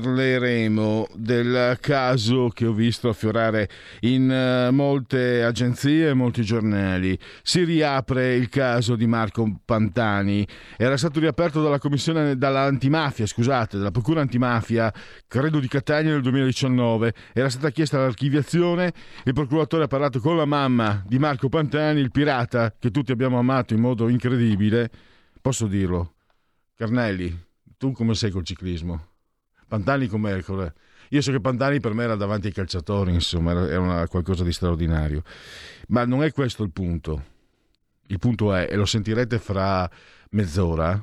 Parleremo del caso che ho visto affiorare in eh, molte agenzie e molti giornali. Si riapre il caso di Marco Pantani. Era stato riaperto dalla commissione dall'antimafia, scusate, dalla procura antimafia, credo di Catania nel 2019. Era stata chiesta l'archiviazione. Il procuratore ha parlato con la mamma di Marco Pantani, il pirata che tutti abbiamo amato in modo incredibile. Posso dirlo. Carnelli, tu come sei col ciclismo? Pantani com'è? Io so che Pantani per me era davanti ai calciatori, insomma, era una, qualcosa di straordinario. Ma non è questo il punto. Il punto è, e lo sentirete fra mezz'ora,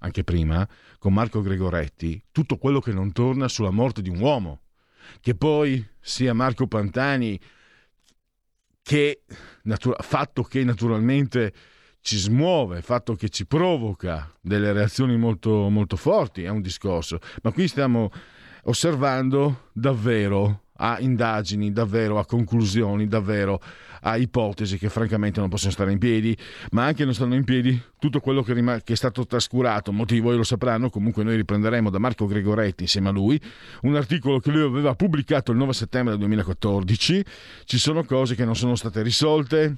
anche prima, con Marco Gregoretti, tutto quello che non torna sulla morte di un uomo. Che poi sia Marco Pantani, che, natura- fatto che naturalmente ci smuove, il fatto che ci provoca delle reazioni molto, molto forti, è un discorso, ma qui stiamo osservando davvero a indagini, davvero a conclusioni, davvero a ipotesi che francamente non possono stare in piedi, ma anche non stanno in piedi tutto quello che, rim- che è stato trascurato, motivi voi lo sapranno, comunque noi riprenderemo da Marco Gregoretti insieme a lui, un articolo che lui aveva pubblicato il 9 settembre 2014, ci sono cose che non sono state risolte,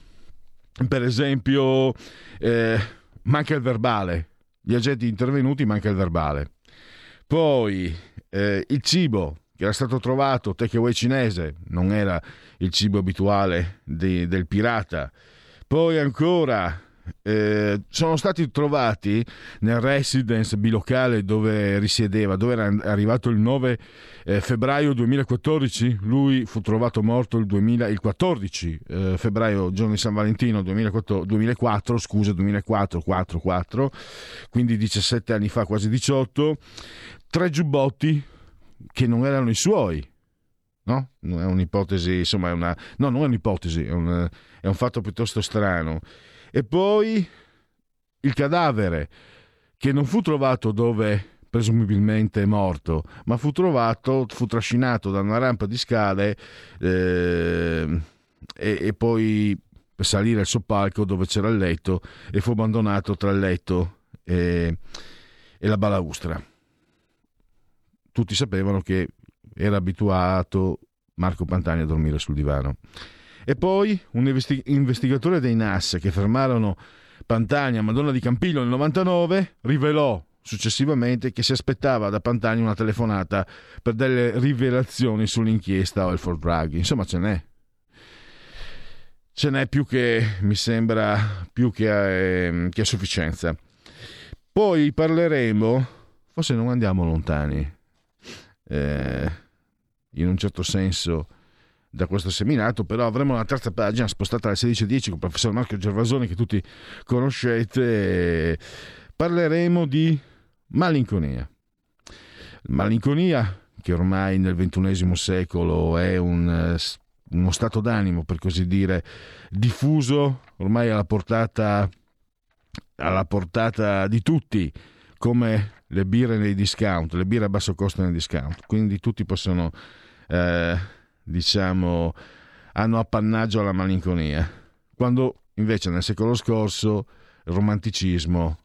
per esempio eh, manca il verbale, gli agenti intervenuti manca il verbale. Poi eh, il cibo che era stato trovato, takeaway cinese, non era il cibo abituale di, del pirata. Poi ancora eh, sono stati trovati nel residence bilocale dove risiedeva, dove era arrivato il 9 eh, febbraio 2014. Lui fu trovato morto il, 2000, il 14 eh, febbraio, giorno di San Valentino 2004, 2004 scusa, 2004, 4, 4, quindi 17 anni fa, quasi 18. Tre giubbotti che non erano i suoi. No? È un'ipotesi, insomma, è una, no, non è un'ipotesi, è un, è un fatto piuttosto strano. E poi il cadavere che non fu trovato dove presumibilmente è morto, ma fu trovato, fu trascinato da una rampa di scale eh, e, e, poi per salire al soppalco dove c'era il letto e fu abbandonato tra il letto e, e la balaustra. Tutti sapevano che era abituato Marco Pantani a dormire sul divano. E poi un investigatore dei NAS che fermarono Pantani a Madonna di Campillo nel 99 rivelò successivamente che si aspettava da Pantani una telefonata per delle rivelazioni sull'inchiesta Oil for Drug. Insomma, ce n'è. Ce n'è più che, mi sembra, più che a, eh, che a sufficienza. Poi parleremo, forse non andiamo lontani, eh, in un certo senso, da questo seminato, però avremo una terza pagina spostata alle 16.10 con il professor Marco Gervasoni che tutti conoscete. Parleremo di malinconia. Malinconia che ormai nel XXI secolo è un, uno stato d'animo, per così dire, diffuso, ormai alla portata, alla portata di tutti, come le birre nei discount, le birre a basso costo nei discount. Quindi tutti possono... Eh, diciamo, hanno appannaggio alla malinconia, quando invece nel secolo scorso romanticismo,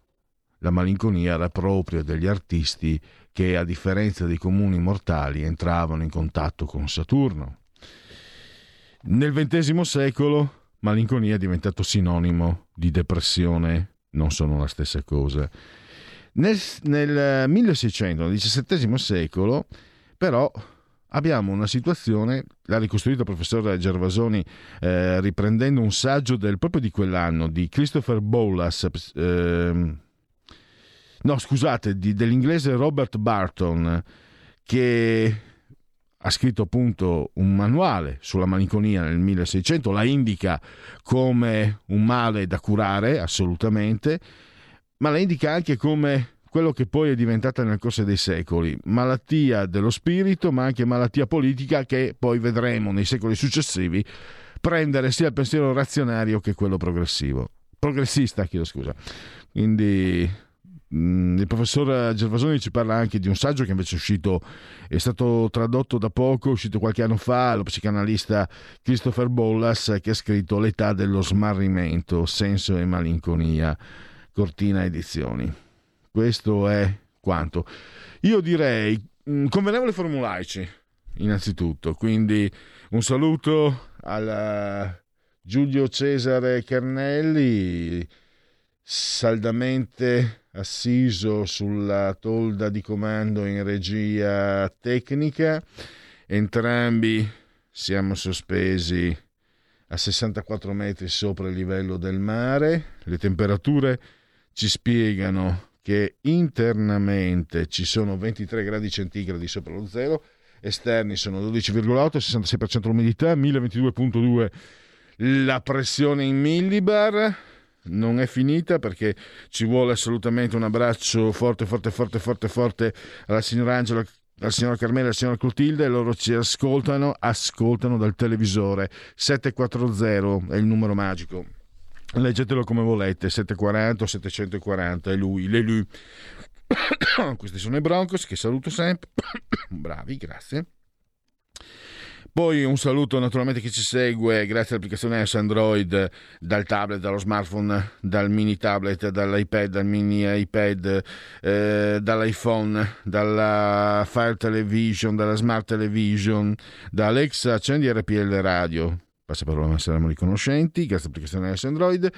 la malinconia era proprio degli artisti che, a differenza dei comuni mortali, entravano in contatto con Saturno. Nel XX secolo, malinconia è diventato sinonimo di depressione, non sono la stessa cosa. Nel, nel 1600, nel XVII secolo, però, abbiamo una situazione, l'ha ricostruita il professor Gervasoni eh, riprendendo un saggio del, proprio di quell'anno di Christopher Bowlas, eh, no scusate, di, dell'inglese Robert Barton, che ha scritto appunto un manuale sulla malinconia nel 1600, la indica come un male da curare assolutamente, ma la indica anche come quello che poi è diventata nel corso dei secoli, malattia dello spirito, ma anche malattia politica che poi vedremo nei secoli successivi prendere sia il pensiero razionario che quello progressivo. Progressista, chiedo scusa. Quindi mm, il professor Gervasoni ci parla anche di un saggio che invece è uscito, è stato tradotto da poco, è uscito qualche anno fa, lo psicanalista Christopher Bollas che ha scritto L'età dello smarrimento, senso e malinconia, Cortina Edizioni. Questo è quanto. Io direi mm, convenevole formulaici, innanzitutto. Quindi un saluto a Giulio Cesare Carnelli, saldamente assiso sulla tolda di comando in regia tecnica. Entrambi siamo sospesi a 64 metri sopra il livello del mare. Le temperature ci spiegano che internamente ci sono 23 gradi centigradi sopra lo zero, esterni sono 12,8, 66% l'umidità, 1022,2 la pressione in millibar. Non è finita perché ci vuole assolutamente un abbraccio forte, forte, forte, forte, forte alla signora Angela alla signora Carmela e alla signora Clotilde. Loro ci ascoltano, ascoltano dal televisore. 740 è il numero magico leggetelo come volete 740 o 740 è lui, è lui. questi sono i Broncos che saluto sempre. Bravi grazie. Poi un saluto naturalmente chi ci segue grazie all'applicazione S Android dal tablet, dallo smartphone, dal mini tablet, dall'iPad, dal mini iPad, eh, dall'iPhone, dalla Fire Television, dalla Smart Television, da Alexa, accendi RPL Radio passaparola ma saremo riconoscenti, grazie all'applicazione S Android,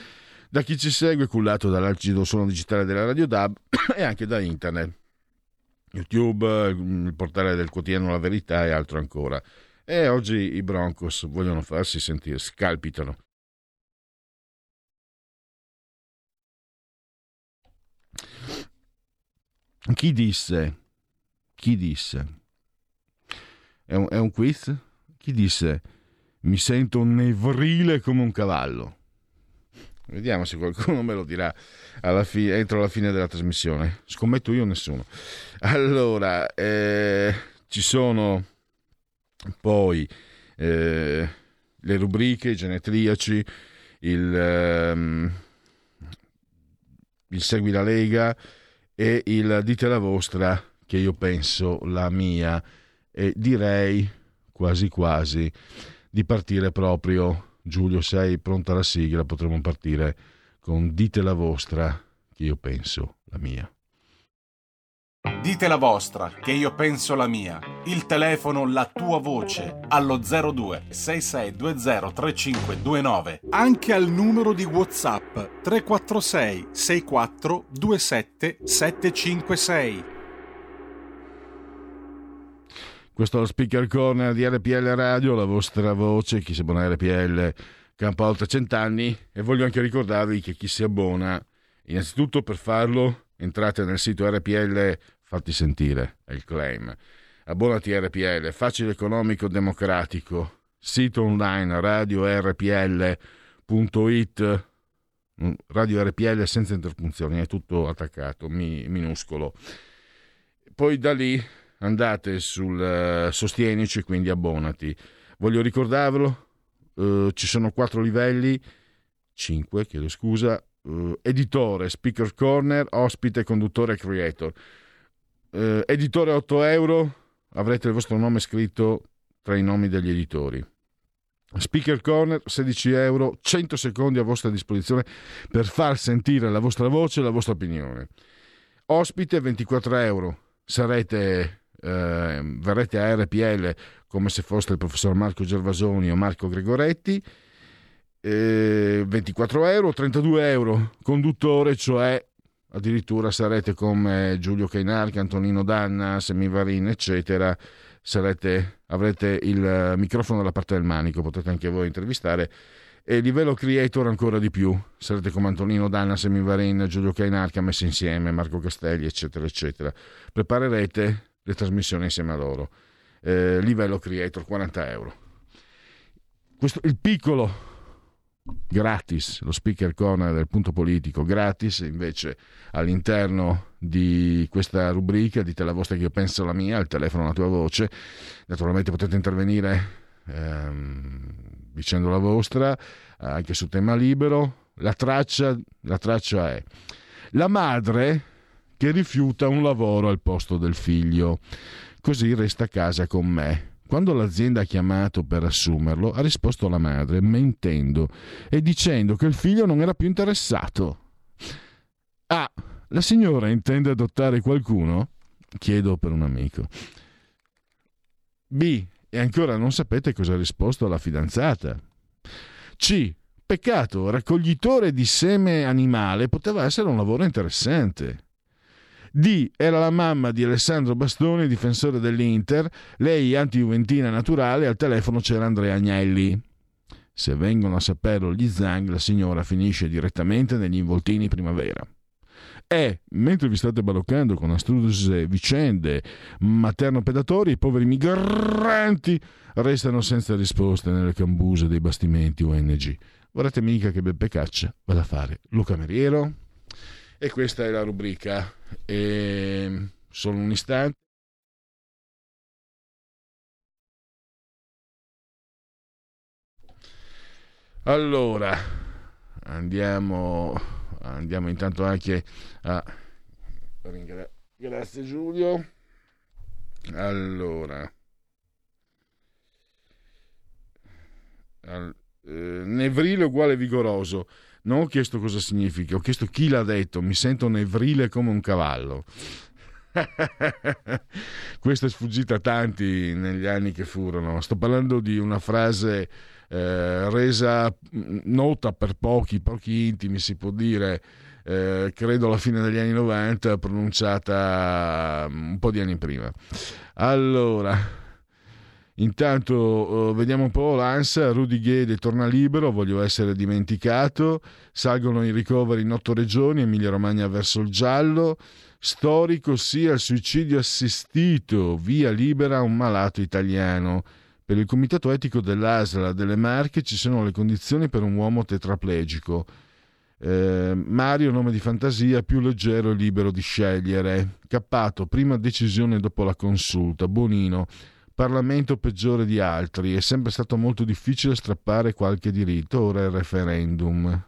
da chi ci segue cullato dall'algido suono digitale della Radio DAB e anche da internet. YouTube, il portale del quotidiano La Verità e altro ancora. E oggi i Broncos vogliono farsi sentire, scalpitano. Chi disse? Chi disse? È un, è un quiz? Chi disse? Mi sento nevrile come un cavallo. Vediamo se qualcuno me lo dirà fi- entro la fine della trasmissione. Scommetto io nessuno. Allora, eh, ci sono poi eh, le rubriche, i genetriaci, il, ehm, il Segui la Lega e il Dite la vostra, che io penso la mia, e direi quasi quasi di partire proprio. Giulio, sei pronta la sigla? Potremmo partire con Dite la vostra, che io penso la mia. Dite la vostra, che io penso la mia. Il telefono, la tua voce, allo 02 6620 3529. Anche al numero di WhatsApp 346 64 27 756. Questo speaker corner di RPL Radio, la vostra voce, chi si abbona a RPL campa oltre cent'anni e voglio anche ricordarvi che chi si abbona, innanzitutto per farlo entrate nel sito RPL, fatti sentire, è il claim. Abbonati a RPL, facile economico democratico, sito online radio rpl.it radio RPL senza interpunzioni, è tutto attaccato, mi, minuscolo. Poi da lì andate sul uh, Sostienici, quindi abbonati. Voglio ricordarvelo, uh, ci sono quattro livelli, cinque, chiedo scusa, uh, editore, speaker corner, ospite, conduttore, creator. editore 8 euro, avrete il vostro nome scritto tra i nomi degli editori. Speaker Corner 16 euro, 100 secondi a vostra disposizione per far sentire la vostra voce e la vostra opinione. Ospite 24 euro, sarete, eh, verrete a RPL come se foste il professor Marco Gervasoni o Marco Gregoretti. Eh, 24 euro, 32 euro, conduttore, cioè addirittura sarete come Giulio Cainarchi, Antonino Danna, Semivarin, eccetera sarete, avrete il microfono dalla parte del manico, potrete anche voi intervistare. E livello creator ancora di più, sarete come Antonino Danna, Semivarin, Giulio Cainarca messi insieme, Marco Castelli, eccetera, eccetera. Preparerete le trasmissioni insieme a loro. Eh, livello creator 40 euro. Questo, il piccolo gratis, lo speaker corner del punto politico gratis, invece all'interno di questa rubrica dite la vostra che io penso la mia, il telefono la tua voce, naturalmente potete intervenire ehm, dicendo la vostra anche su tema libero, la traccia, la traccia è la madre che rifiuta un lavoro al posto del figlio, così resta a casa con me quando l'azienda ha chiamato per assumerlo, ha risposto la madre mentendo e dicendo che il figlio non era più interessato. A. La signora intende adottare qualcuno? Chiedo per un amico. B. E ancora non sapete cosa ha risposto la fidanzata. C. Peccato, raccoglitore di seme animale poteva essere un lavoro interessante. D era la mamma di Alessandro Bastoni, difensore dell'Inter, lei anti-juventina naturale, al telefono c'era Andrea Agnelli. Se vengono a saperlo gli Zang, la signora finisce direttamente negli involtini primavera. E, mentre vi state baloccando con astruse vicende materno-pedatori, i poveri migranti restano senza risposte nelle cambuse dei bastimenti ONG. Vorrete mica che Beppe Caccia vada a fare lo cameriero? E questa è la rubrica. E solo un istante. Allora, andiamo, andiamo intanto anche a... Grazie Giulio. Allora, Al, eh, Nevrile uguale vigoroso. Non ho chiesto cosa significa, ho chiesto chi l'ha detto. Mi sento nevrile come un cavallo. Questa è sfuggita a tanti negli anni che furono. Sto parlando di una frase eh, resa nota per pochi, pochi intimi si può dire, eh, credo alla fine degli anni 90, pronunciata un po' di anni prima. Allora, Intanto uh, vediamo un po' l'ANSA, Rudy Ghede torna libero, voglio essere dimenticato, salgono i ricoveri in otto regioni, Emilia Romagna verso il giallo, storico sia il suicidio assistito, via libera un malato italiano. Per il comitato etico dell'ASLA delle Marche ci sono le condizioni per un uomo tetraplegico. Eh, Mario, nome di fantasia, più leggero e libero di scegliere. Cappato, prima decisione dopo la consulta. Bonino, Parlamento peggiore di altri, è sempre stato molto difficile strappare qualche diritto, ora il referendum.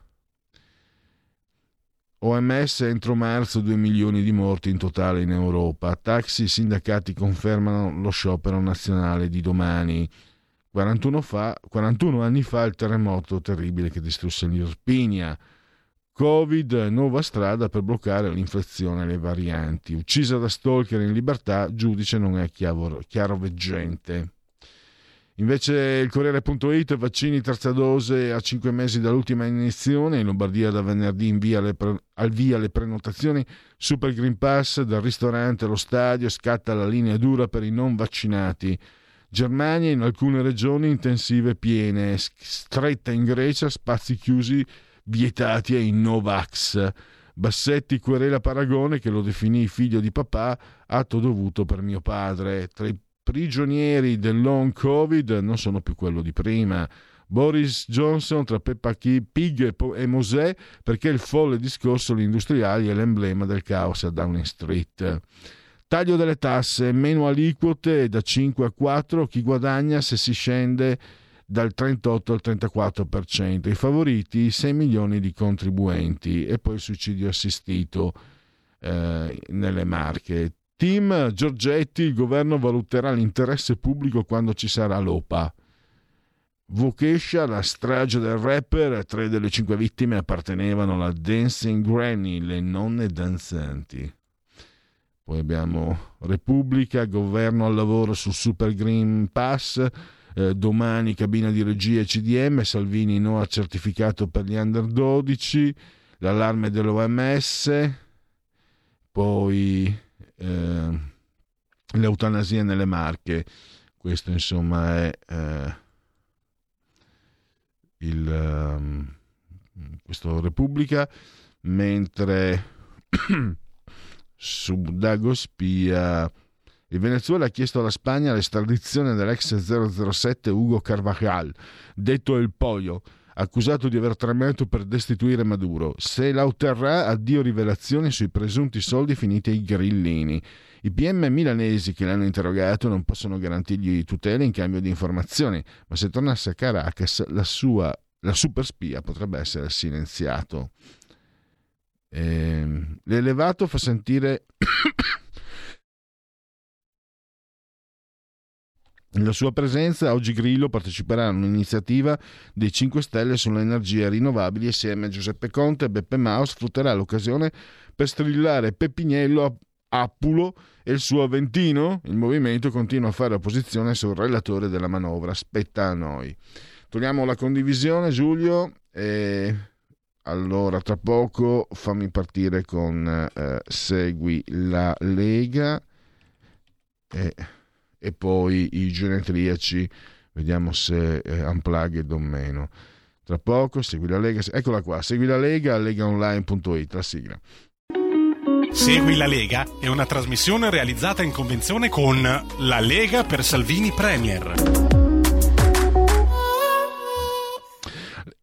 OMS entro marzo 2 milioni di morti in totale in Europa. Taxi sindacati confermano lo sciopero nazionale di domani. 41, fa, 41 anni fa il terremoto terribile che distrusse l'Irpinia. Covid, nuova strada per bloccare l'infezione e le varianti. Uccisa da stalker in libertà, giudice non è chiaro, chiaroveggente. Invece il Corriere.it, vaccini terza dose a 5 mesi dall'ultima iniezione, in Lombardia da venerdì invia le pre- al via le prenotazioni, Super Green Pass dal ristorante allo stadio, scatta la linea dura per i non vaccinati. Germania in alcune regioni intensive piene, stretta in Grecia, spazi chiusi vietati ai Novax. Bassetti querela Paragone che lo definì figlio di papà, atto dovuto per mio padre. Tra i prigionieri del long covid non sono più quello di prima. Boris Johnson tra Peppa Pig e Mosè perché il folle discorso agli industriali è l'emblema del caos a Downing Street. Taglio delle tasse, meno aliquote da 5 a 4, chi guadagna se si scende dal 38 al 34%, i favoriti 6 milioni di contribuenti e poi il suicidio assistito eh, nelle Marche. Team Giorgetti, il governo valuterà l'interesse pubblico quando ci sarà l'OPA. Vokesha, la strage del rapper, tre delle cinque vittime appartenevano alla Dancing Granny, le nonne danzanti. Poi abbiamo Repubblica, governo al lavoro sul Super Green Pass, eh, domani cabina di regia CDM, Salvini no ha certificato per gli under 12, l'allarme dell'OMS, poi eh, l'eutanasia nelle Marche, questo insomma è... Eh, il, um, questo Repubblica, mentre su Dago Spia il Venezuela ha chiesto alla Spagna l'estradizione dell'ex 007 Hugo Carvajal, detto El Pollo, accusato di aver tramato per destituire Maduro. Se la otterrà, addio rivelazioni sui presunti soldi finiti ai grillini. I PM milanesi che l'hanno interrogato non possono garantirgli tutele in cambio di informazioni, ma se tornasse a Caracas la sua la super spia potrebbe essere silenziato. Eh, l'elevato fa sentire la sua presenza. Oggi Grillo parteciperà a un'iniziativa dei 5 Stelle sulle energie rinnovabili assieme a Giuseppe Conte e Beppe Mao sfrutterà l'occasione per strillare Pepignello Appulo e il suo Aventino. Il movimento continua a fare opposizione sul relatore della manovra. Spetta a noi. Togliamo la condivisione, Giulio. E allora, tra poco fammi partire con eh, Segui la Lega e, e, poi i genetriaci. Vediamo se eh, unplugged o meno. Tra poco, segui la Lega. Eccola qua, segui la Lega, legaonline.it, la sigla. Segui la Lega è una trasmissione realizzata in convenzione con La Lega per Salvini Premier.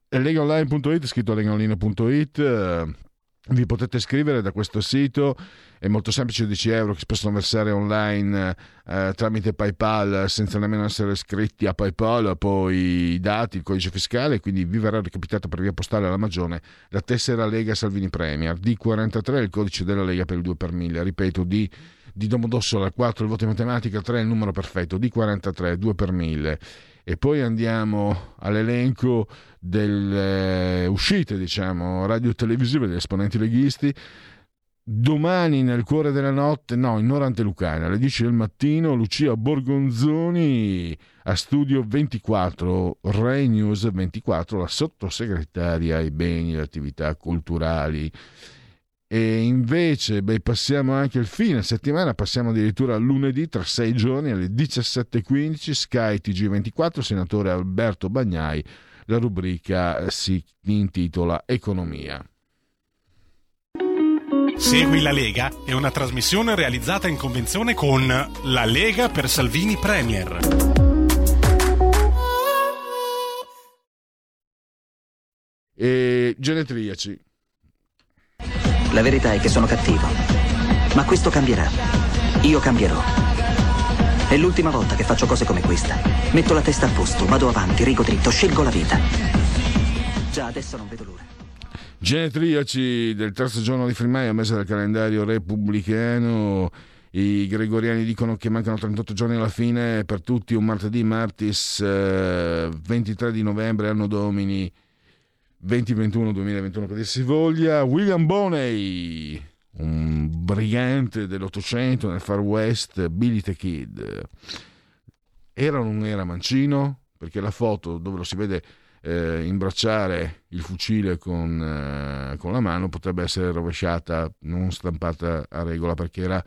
legaonline.it, scritto legaonline.it. Vi potete scrivere da questo sito, è molto semplice, 10 euro che si possono versare online eh, tramite PayPal senza nemmeno essere iscritti a PayPal, poi i dati, il codice fiscale, quindi vi verrà recapitata per via postale alla Magione la tessera Lega Salvini Premier, D43 il codice della Lega per il 2 per 1000, ripeto, D di Domodossola 4 il voto in matematica, 3 il numero perfetto, D43 2 per 1000 e poi andiamo all'elenco delle uscite, diciamo, radio-televisive degli esponenti leghisti. Domani nel cuore della notte, no, in ora antelucana, alle 10 del mattino, Lucia Borgonzoni a Studio 24, Rai News 24, la sottosegretaria ai beni e attività culturali. E invece beh, passiamo anche il fine settimana, passiamo addirittura a lunedì tra sei giorni alle 17.15 Sky TG24, senatore Alberto Bagnai la rubrica si intitola Economia. Segui la Lega è una trasmissione realizzata in convenzione con La Lega per Salvini Premier. E genetriaci. La verità è che sono cattivo, ma questo cambierà. Io cambierò. È l'ultima volta che faccio cose come questa. Metto la testa a posto, vado avanti, rigo dritto, scelgo la vita. Già adesso non vedo l'ora. Genetriaci del terzo giorno di Frimaio, mese del calendario repubblicano. I gregoriani dicono che mancano 38 giorni alla fine, per tutti un martedì, martis eh, 23 di novembre, anno domini 2021-2021 per dir si voglia. William Boney un brigante dell'Ottocento nel Far West, Billy the Kid. Era o non era mancino? Perché la foto dove lo si vede eh, imbracciare il fucile con, eh, con, la mano potrebbe essere rovesciata, non stampata a regola, perché era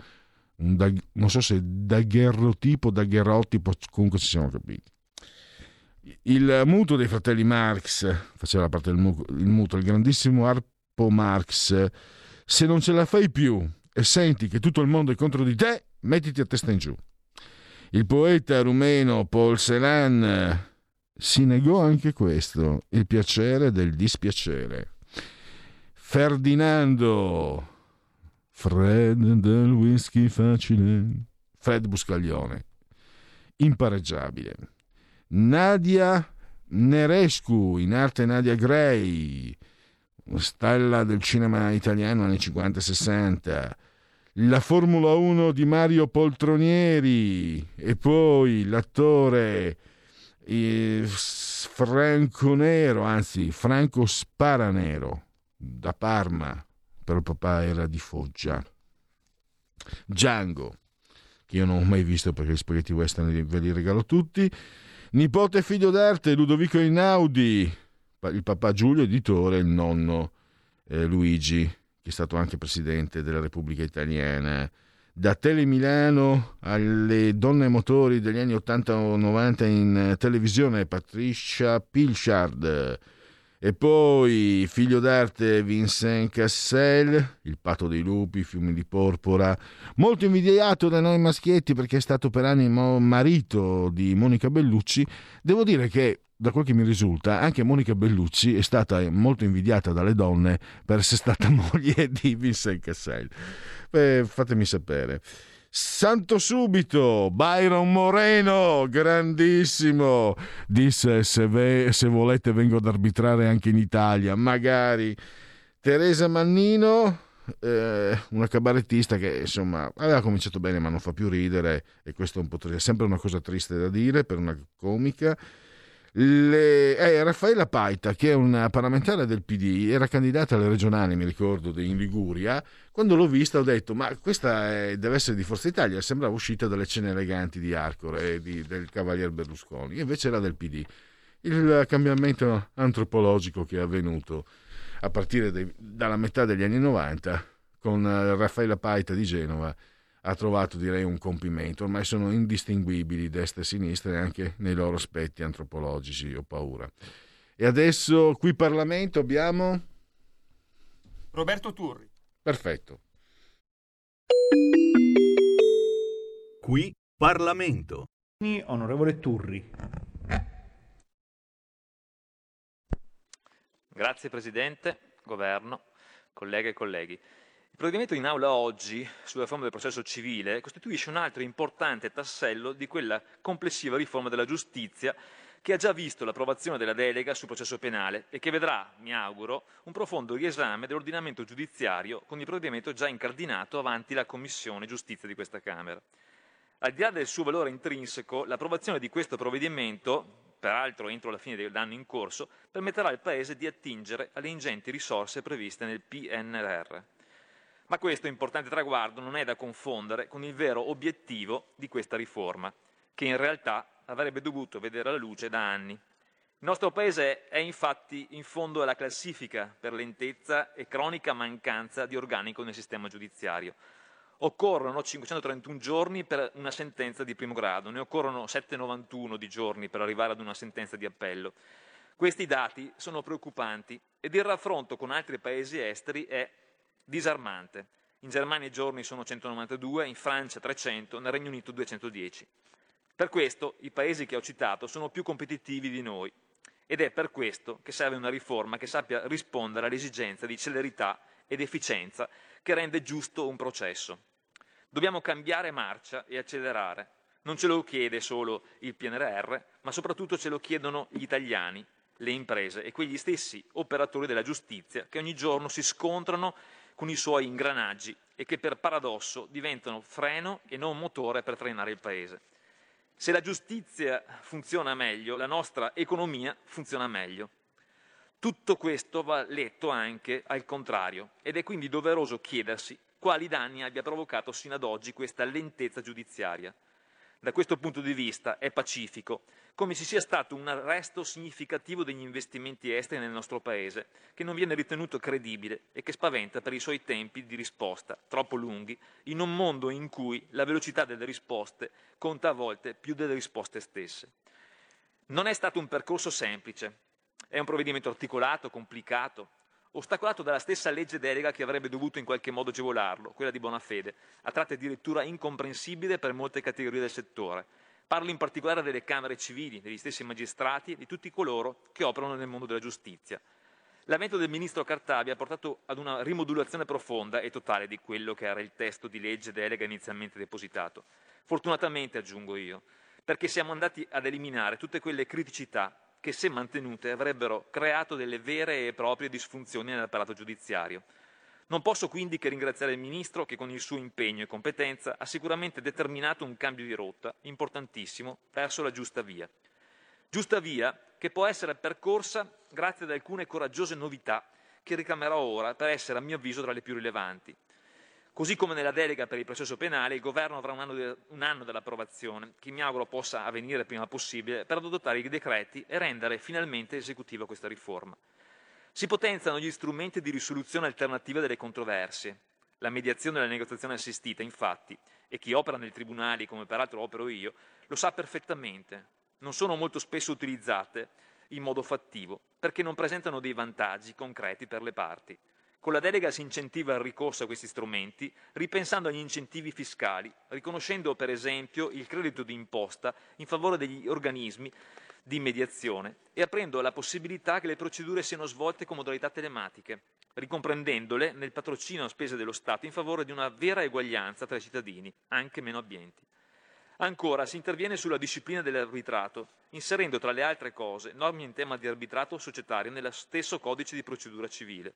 un non so se daguerrotipo, daguerrotipo, comunque ci siamo capiti. Il mutuo dei fratelli Marx faceva parte del mutuo, il grandissimo Arpo Marx se non ce la fai più e senti che tutto il mondo è contro di te, mettiti a testa in giù. Il poeta rumeno Paul Celan si negò anche questo, il piacere del dispiacere. Ferdinando, Fred del whisky facile, Fred Buscaglione, impareggiabile. Nadia Nerescu, in arte Nadia Gray, stella del cinema italiano anni 50-60, la Formula 1 di Mario Poltronieri e poi l'attore Franco Nero, anzi Franco Sparanero da Parma, però papà era di Foggia. Django, che io non ho mai visto perché gli spaghetti western ve li regalo tutti. Nipote figlio d'arte Ludovico Einaudi, il papà Giulio editore, il nonno eh, Luigi, che è stato anche presidente della Repubblica Italiana. Da Tele Milano alle donne motori degli anni 80 o 90 in televisione, Patricia Pilchard e poi figlio d'arte Vincent Cassel, il patto dei lupi, fiumi di porpora, molto invidiato da noi maschietti perché è stato per anni marito di Monica Bellucci. Devo dire che da quel che mi risulta, anche Monica Bellucci è stata molto invidiata dalle donne per essere stata moglie di Vincent Cassel. Beh, fatemi sapere. Santo subito, Byron Moreno, grandissimo, disse se, ve, se volete vengo ad arbitrare anche in Italia, magari. Teresa Mannino, eh, una cabarettista che insomma aveva cominciato bene ma non fa più ridere e questo è un po' triste, sempre una cosa triste da dire per una comica le, eh, Raffaella Paita, che è una parlamentare del PD, era candidata alle regionali, mi ricordo, in Liguria. Quando l'ho vista ho detto, ma questa è, deve essere di Forza Italia, sembrava uscita dalle cene eleganti di Arcore, di, del Cavalier Berlusconi, invece era del PD. Il cambiamento antropologico che è avvenuto a partire dei, dalla metà degli anni 90 con eh, Raffaella Paita di Genova ha trovato direi un compimento, ormai sono indistinguibili destra e sinistra anche nei loro aspetti antropologici, ho paura. E adesso qui Parlamento abbiamo Roberto Turri. Perfetto. Qui Parlamento. Onorevole Turri. Grazie Presidente, Governo, colleghe e colleghi. Il provvedimento in aula oggi sulla riforma del processo civile costituisce un altro importante tassello di quella complessiva riforma della giustizia che ha già visto l'approvazione della delega sul processo penale e che vedrà, mi auguro, un profondo riesame dell'ordinamento giudiziario con il provvedimento già incardinato avanti la Commissione Giustizia di questa Camera. Al di là del suo valore intrinseco, l'approvazione di questo provvedimento, peraltro entro la fine dell'anno in corso, permetterà al Paese di attingere alle ingenti risorse previste nel PNRR. Ma questo importante traguardo non è da confondere con il vero obiettivo di questa riforma, che in realtà avrebbe dovuto vedere la luce da anni. Il nostro Paese è infatti in fondo alla classifica per lentezza e cronica mancanza di organico nel sistema giudiziario. Occorrono 531 giorni per una sentenza di primo grado, ne occorrono 791 di giorni per arrivare ad una sentenza di appello. Questi dati sono preoccupanti ed il raffronto con altri paesi esteri è disarmante. In Germania i giorni sono 192, in Francia 300, nel Regno Unito 210. Per questo i paesi che ho citato sono più competitivi di noi ed è per questo che serve una riforma che sappia rispondere all'esigenza di celerità ed efficienza che rende giusto un processo. Dobbiamo cambiare marcia e accelerare. Non ce lo chiede solo il PNRR, ma soprattutto ce lo chiedono gli italiani, le imprese e quegli stessi operatori della giustizia che ogni giorno si scontrano con i suoi ingranaggi e che per paradosso diventano freno e non motore per trainare il Paese. Se la giustizia funziona meglio, la nostra economia funziona meglio. Tutto questo va letto anche al contrario ed è quindi doveroso chiedersi quali danni abbia provocato sino ad oggi questa lentezza giudiziaria. Da questo punto di vista è pacifico come ci sia stato un arresto significativo degli investimenti esteri nel nostro Paese, che non viene ritenuto credibile e che spaventa per i suoi tempi di risposta, troppo lunghi, in un mondo in cui la velocità delle risposte conta a volte più delle risposte stesse. Non è stato un percorso semplice, è un provvedimento articolato, complicato, ostacolato dalla stessa legge delega che avrebbe dovuto in qualche modo agevolarlo, quella di buona fede, a tratti addirittura incomprensibile per molte categorie del settore, Parlo in particolare delle Camere civili, degli stessi magistrati e di tutti coloro che operano nel mondo della giustizia. L'avvento del ministro Cartabia ha portato ad una rimodulazione profonda e totale di quello che era il testo di legge delega inizialmente depositato. Fortunatamente, aggiungo io, perché siamo andati ad eliminare tutte quelle criticità che, se mantenute, avrebbero creato delle vere e proprie disfunzioni nell'apparato giudiziario non posso quindi che ringraziare il Ministro che con il suo impegno e competenza ha sicuramente determinato un cambio di rotta importantissimo verso la giusta via. Giusta via che può essere percorsa grazie ad alcune coraggiose novità che ricamerò ora per essere a mio avviso tra le più rilevanti. Così come nella delega per il processo penale, il Governo avrà un anno, un anno dell'approvazione, che mi auguro possa avvenire prima possibile, per adottare i decreti e rendere finalmente esecutiva questa riforma. Si potenziano gli strumenti di risoluzione alternativa delle controversie. La mediazione e la negoziazione assistita, infatti, e chi opera nei tribunali, come peraltro opero io, lo sa perfettamente. Non sono molto spesso utilizzate in modo fattivo, perché non presentano dei vantaggi concreti per le parti. Con la delega si incentiva il ricorso a questi strumenti, ripensando agli incentivi fiscali, riconoscendo per esempio il credito di imposta in favore degli organismi di mediazione e aprendo la possibilità che le procedure siano svolte con modalità telematiche, ricomprendendole nel patrocinio a spese dello Stato in favore di una vera eguaglianza tra i cittadini, anche meno abbienti. Ancora, si interviene sulla disciplina dell'arbitrato, inserendo tra le altre cose norme in tema di arbitrato societario nello stesso codice di procedura civile.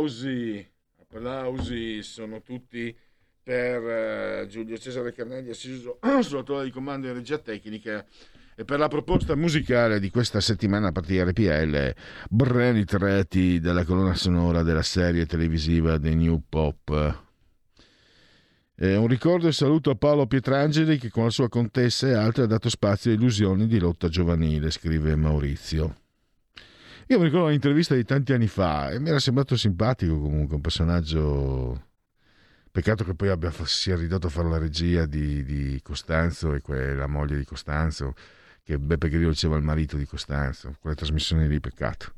Applausi, applausi sono tutti per eh, Giulio Cesare Carnelli assiso sulla tolla di comando in regia tecnica e per la proposta musicale di questa settimana a partire RPL, brani tratti dalla colonna sonora della serie televisiva The New Pop. Eh, un ricordo e saluto a Paolo Pietrangeli che con la sua contessa e altri ha dato spazio a illusioni di lotta giovanile, scrive Maurizio. Io mi ricordo un'intervista di tanti anni fa e mi era sembrato simpatico comunque, un personaggio... Peccato che poi abbia, sia ridotto a fare la regia di, di Costanzo e que- la moglie di Costanzo, che Beppe Grillo diceva il marito di Costanzo, quelle trasmissioni lì, peccato.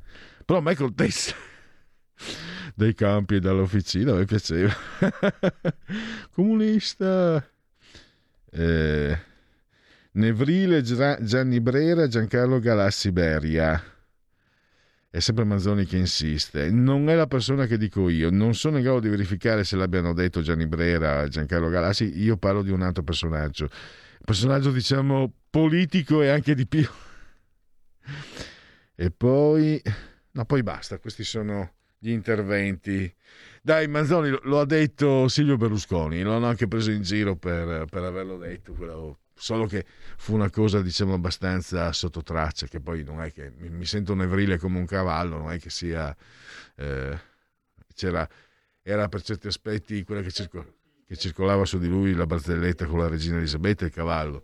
Però Michael Tessa dai campi e dall'officina mi piaceva. Comunista. Eh, Nevrile Gianni Brera Giancarlo Galassi Beria è sempre Manzoni che insiste. Non è la persona che dico io, non sono in grado di verificare se l'abbiano detto Gianni Brera, Giancarlo Galassi, io parlo di un altro personaggio. Personaggio, diciamo, politico e anche di più. E poi... No, poi basta, questi sono gli interventi. Dai, Manzoni lo ha detto Silvio Berlusconi, lo hanno anche preso in giro per, per averlo detto, quello solo che fu una cosa diciamo abbastanza sotto traccia che poi non è che mi, mi sento nevrile come un cavallo non è che sia eh, c'era era per certi aspetti quella che, circo, che, circolava su di lui la barzelletta con la regina Elisabetta e il cavallo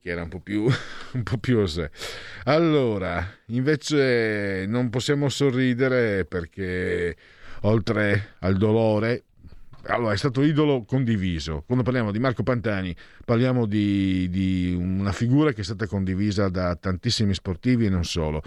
che era un po' più un po' più osè. allora invece non possiamo sorridere perché oltre al dolore allora, è stato idolo condiviso. Quando parliamo di Marco Pantani, parliamo di, di, una figura che è stata condivisa da tantissimi sportivi e non solo.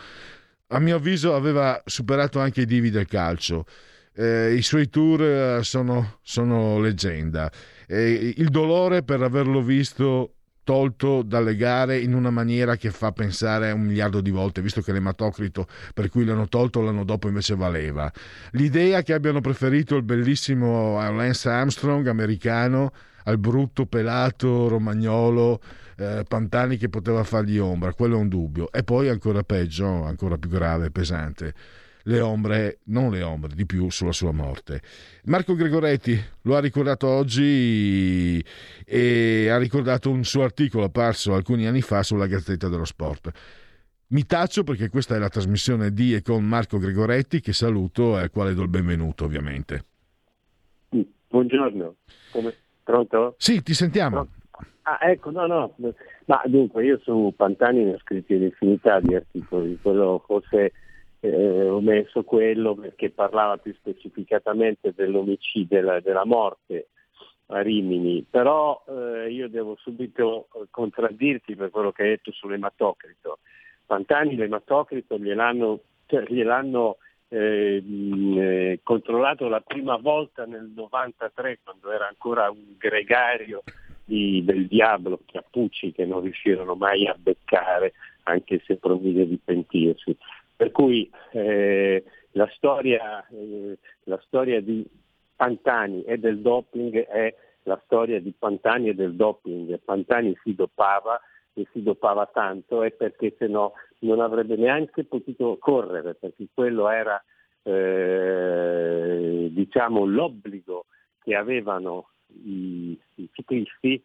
A mio avviso aveva superato anche i divi del calcio. Eh, I suoi tour sono, sono leggenda. Eh, il dolore per averlo visto tolto dalle gare in una maniera che fa pensare un miliardo di volte, visto che l'ematocrito per cui l'hanno tolto l'anno dopo invece valeva. L'idea che abbiano preferito il bellissimo Lance Armstrong americano al brutto pelato romagnolo eh, Pantani che poteva fargli ombra, quello è un dubbio. E poi ancora peggio, ancora più grave, pesante le ombre, non le ombre, di più sulla sua morte. Marco Gregoretti lo ha ricordato oggi e ha ricordato un suo articolo apparso alcuni anni fa sulla Gazzetta dello Sport. Mi taccio perché questa è la trasmissione di e con Marco Gregoretti che saluto e al quale do il benvenuto ovviamente. Buongiorno, Come... pronto? Sì, ti sentiamo. Ah, ecco, no, no, ma dunque io su Pantani ne ho scritti un'infinità di articoli, quello forse eh, ho messo quello perché parlava più specificatamente dell'omicidio, della, della morte a Rimini, però eh, io devo subito contraddirti per quello che hai detto sull'ematocrito. Pantani l'ematocrito gliel'hanno, cioè, gliel'hanno eh, eh, controllato la prima volta nel 93 quando era ancora un gregario di, del diavolo Chiappucci che non riuscirono mai a beccare anche se promise di pentirsi. Per cui eh, la, storia, eh, la storia di Pantani e del doping è la storia di Pantani e del doping. Pantani si dopava e si dopava tanto e perché se no non avrebbe neanche potuto correre perché quello era eh, diciamo, l'obbligo che avevano i, i ciclisti,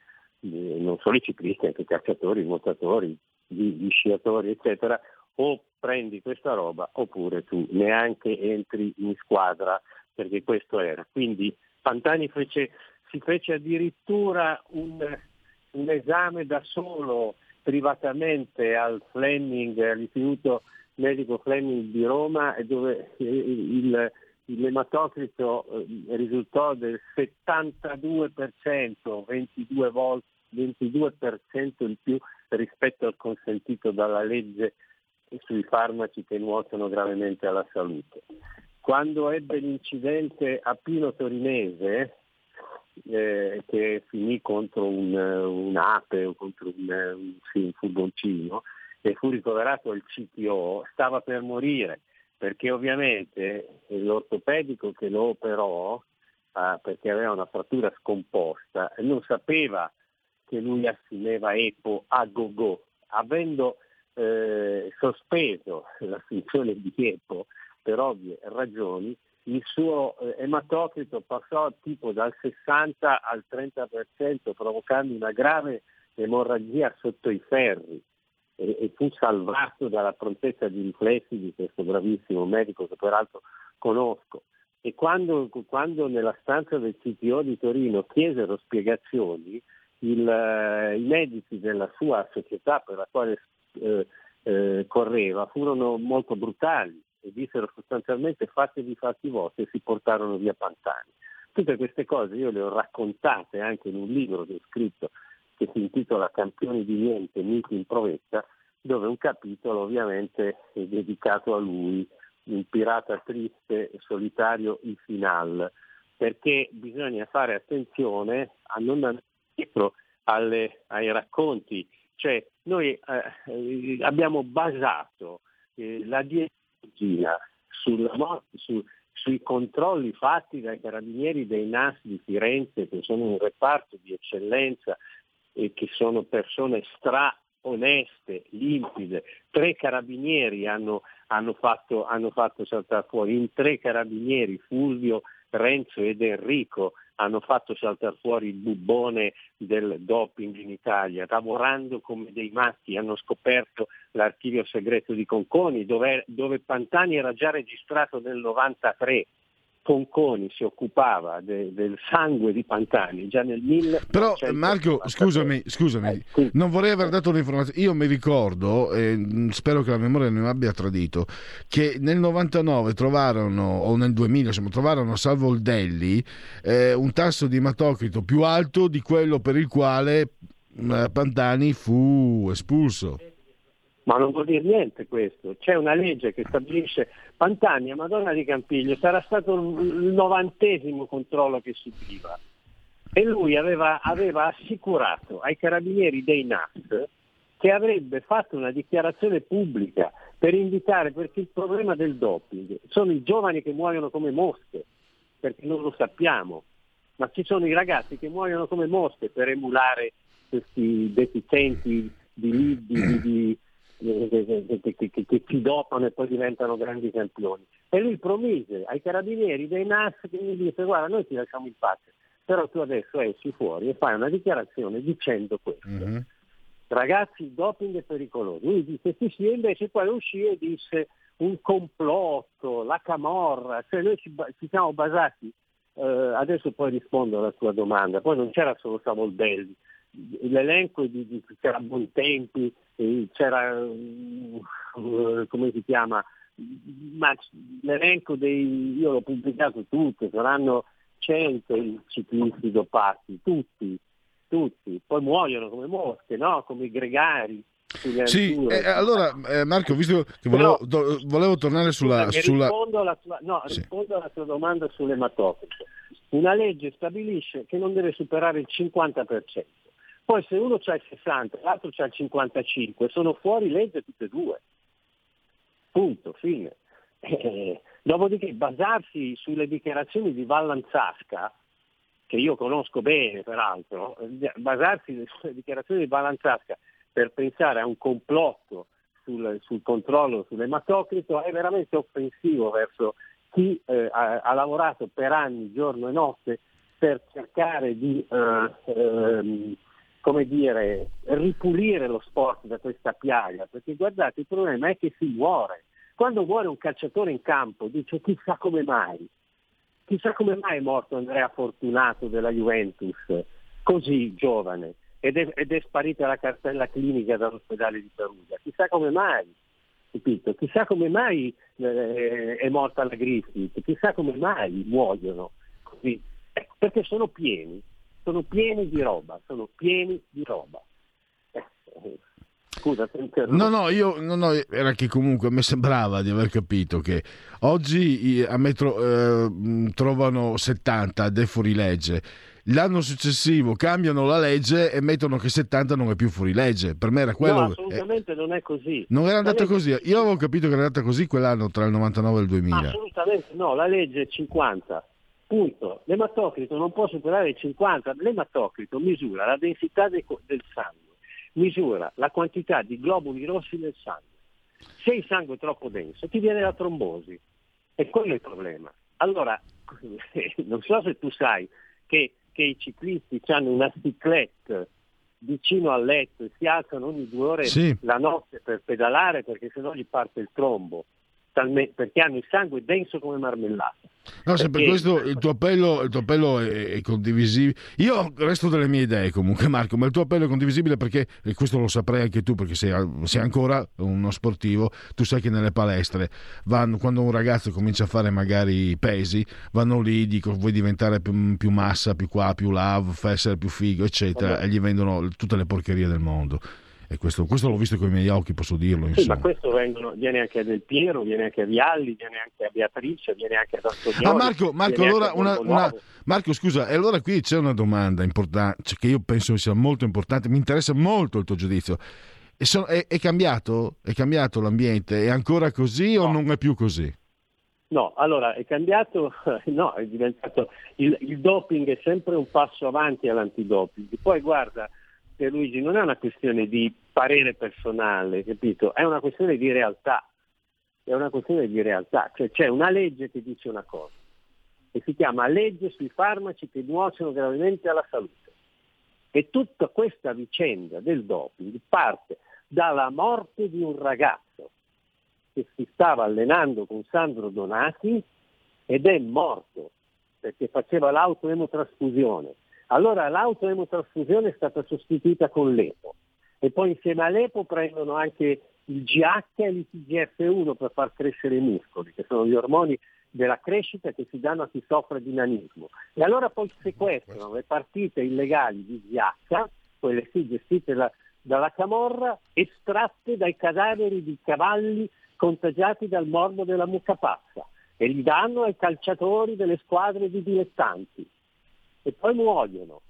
eh, non solo i ciclisti, anche i calciatori, i nuotatori, gli, gli sciatori, eccetera, o prendi questa roba oppure tu neanche entri in squadra perché questo era. Quindi Pantani fece, si fece addirittura un, un, esame da solo privatamente al Fleming, all'istituto medico Fleming di Roma dove il, l'ematocrito eh, risultò del 72%, 22 volte 22% in più rispetto al consentito dalla legge sui farmaci che nuociono gravemente alla salute. Quando ebbe l'incidente a Pino Torinese, eh, che finì contro un, un'ape o contro un, un, un furgoncino e fu ricoverato al CTO, stava per morire perché ovviamente l'ortopedico che lo operò eh, perché aveva una frattura scomposta non sapeva che lui assumeva EPO a go-go, avendo eh, sospeso l'assunzione di EPO per ovvie ragioni, il suo eh, ematocrito passò tipo dal 60 al 30% provocando una grave emorragia sotto i ferri e, e fu salvato dalla prontezza di riflessi di questo bravissimo medico che peraltro conosco. E quando, quando nella stanza del CTO di Torino chiesero spiegazioni, il, eh, i medici della sua società per la quale eh, eh, correva furono molto brutali e dissero sostanzialmente fatevi i fatti vostri e si portarono via Pantani. Tutte queste cose io le ho raccontate anche in un libro che ho scritto che si intitola Campioni di niente, miti in provetta, dove un capitolo ovviamente è dedicato a lui, un pirata triste e solitario in final, perché bisogna fare attenzione a non andare dietro alle, ai racconti. Cioè noi eh, abbiamo basato eh, la sulla, su, sui controlli fatti dai carabinieri dei NAS di Firenze, che sono un reparto di eccellenza e che sono persone stra oneste, limpide. Tre carabinieri hanno, hanno, fatto, hanno fatto saltare fuori, in tre carabinieri Fulvio, Renzo ed Enrico hanno fatto saltare fuori il bubbone del doping in Italia, lavorando come dei matti, hanno scoperto l'archivio segreto di Conconi, dove, dove Pantani era già registrato nel 93 Conconi si occupava de, del sangue di Pantani già nel 1993. Però Marco, scusami, scusami eh, non vorrei aver dato un'informazione. Io mi ricordo, e spero che la memoria non mi abbia tradito, che nel 99 trovarono, o nel 2000, insomma, trovarono a Salvoldelli eh, un tasso di ematocrito più alto di quello per il quale eh, Pantani fu espulso. Ma non vuol dire niente questo. C'è una legge che stabilisce Pantani Madonna di Campiglio sarà stato il novantesimo controllo che subiva e lui aveva, aveva assicurato ai carabinieri dei NAS che avrebbe fatto una dichiarazione pubblica per invitare, perché il problema del doping sono i giovani che muoiono come mosche, perché non lo sappiamo, ma ci sono i ragazzi che muoiono come mosche per emulare questi deficienti di, di, di, di che, che, che, che si dopano e poi diventano grandi campioni. E lui promise ai carabinieri dei NAS che gli disse guarda noi ti lasciamo in pace, però tu adesso esci fuori e fai una dichiarazione dicendo questo. Mm-hmm. Ragazzi, il doping è pericoloso. Lui disse sì sì, e invece poi uscì e disse un complotto, la camorra, cioè noi ci, ci siamo basati, eh, adesso poi rispondo alla tua domanda, poi non c'era solo Savoldelli, l'elenco di, di, c'era Bontempi, c'era uh, come si chiama, ma l'elenco dei, io l'ho pubblicato tutto, saranno 100 i ciclisti dopati, tutti, tutti, poi muoiono come mosche, no? come i gregari. Sì, eh, allora eh, Marco, visto che volevo, Però, do, volevo tornare sulla... sulla... Rispondo, alla tua, no, sì. rispondo alla tua domanda sull'ematocrito. Una legge stabilisce che non deve superare il 50%. Poi se uno ha il 60 e l'altro ha il 55, sono fuori legge tutte e due. Punto, fine. Eh, dopodiché basarsi sulle dichiarazioni di Vallanzasca, che io conosco bene peraltro, basarsi sulle dichiarazioni di Vallanzasca per pensare a un complotto sul, sul controllo sull'ematocrito è veramente offensivo verso chi eh, ha, ha, lavorato per anni, giorno e notte, per cercare di eh, ehm, come dire, ripulire lo sport da questa piaga, perché guardate, il problema è che si muore. Quando muore un calciatore in campo dice chissà come mai, chissà come mai è morto Andrea Fortunato della Juventus, così giovane, ed è, ed è sparita la cartella clinica dall'ospedale di Perugia, chissà come mai, capito? chissà come mai eh, è morta la Griffith, chissà come mai muoiono così, eh, perché sono pieni sono pieni di roba, sono pieni di roba. Eh, scusa, No, no, io no, no, era che comunque mi sembrava di aver capito che oggi a me tro, eh, trovano 70 de fuori legge. L'anno successivo cambiano la legge e mettono che 70 non è più fuori legge. Per me era quello. No, assolutamente eh, non è così. Non era andata così. Io avevo capito che era andata così quell'anno tra il 99 e il 2000. Assolutamente no, la legge è 50 Punto. L'ematocrito non può superare il 50, l'ematocrito misura la densità de- del sangue, misura la quantità di globuli rossi nel sangue. Se il sangue è troppo denso ti viene la trombosi e quello è il problema. Allora, non so se tu sai che, che i ciclisti hanno una ciclette vicino al letto e si alzano ogni due ore Sì. la notte per pedalare perché sennò gli parte il trombo, talme- perché hanno il sangue denso come marmellata. No, se per questo il tuo appello, il tuo appello è, è condivisibile. Io resto delle mie idee comunque, Marco, ma il tuo appello è condivisibile perché, e questo lo saprai anche tu, perché sei, sei ancora uno sportivo, tu sai che nelle palestre, vanno, quando un ragazzo comincia a fare magari pesi, vanno lì, dicono vuoi diventare più, più massa, più qua, più là, fai essere più figo, eccetera, Vabbè. e gli vendono tutte le porcherie del mondo. E questo, questo l'ho visto con i miei occhi, posso dirlo. Sì, ma questo vengono- viene anche a Del Piero, viene anche a Vialli, viene anche a Beatrice, viene anche ad Antonioni. Ah Marco, Marco, allora una, una-. Marco, scusa, e allora qui c'è una domanda importante cioè, che io penso sia molto importante, mi interessa molto il tuo giudizio. E so- è, è cambiato? È cambiato l'ambiente? È ancora così o non è più così? No, allora è cambiato, no, è diventato il, il doping è sempre un passo avanti all'antidoping. Poi guarda, Luigi, non è una questione di parere personale, capito? È una questione di realtà. È una questione di realtà, cioè c'è una legge che dice una cosa e si chiama legge sui farmaci che nuociono gravemente alla salute. E tutta questa vicenda del doping parte dalla morte di un ragazzo che si stava allenando con Sandro Donati ed è morto perché faceva l'autoemotrasfusione. Allora l'autoemotrasfusione è stata sostituita con l'EPO. E poi insieme all'EPO prendono anche il GH e l'ITGF1 per far crescere i muscoli, che sono gli ormoni della crescita che si danno a chi soffre di nanismo. E allora poi sequestrano le partite illegali di GH, quelle sì gestite da- dalla Camorra, estratte dai cadaveri di cavalli contagiati dal morbo della mucca pazza. E li danno ai calciatori delle squadre di dilettanti e poi muoiono.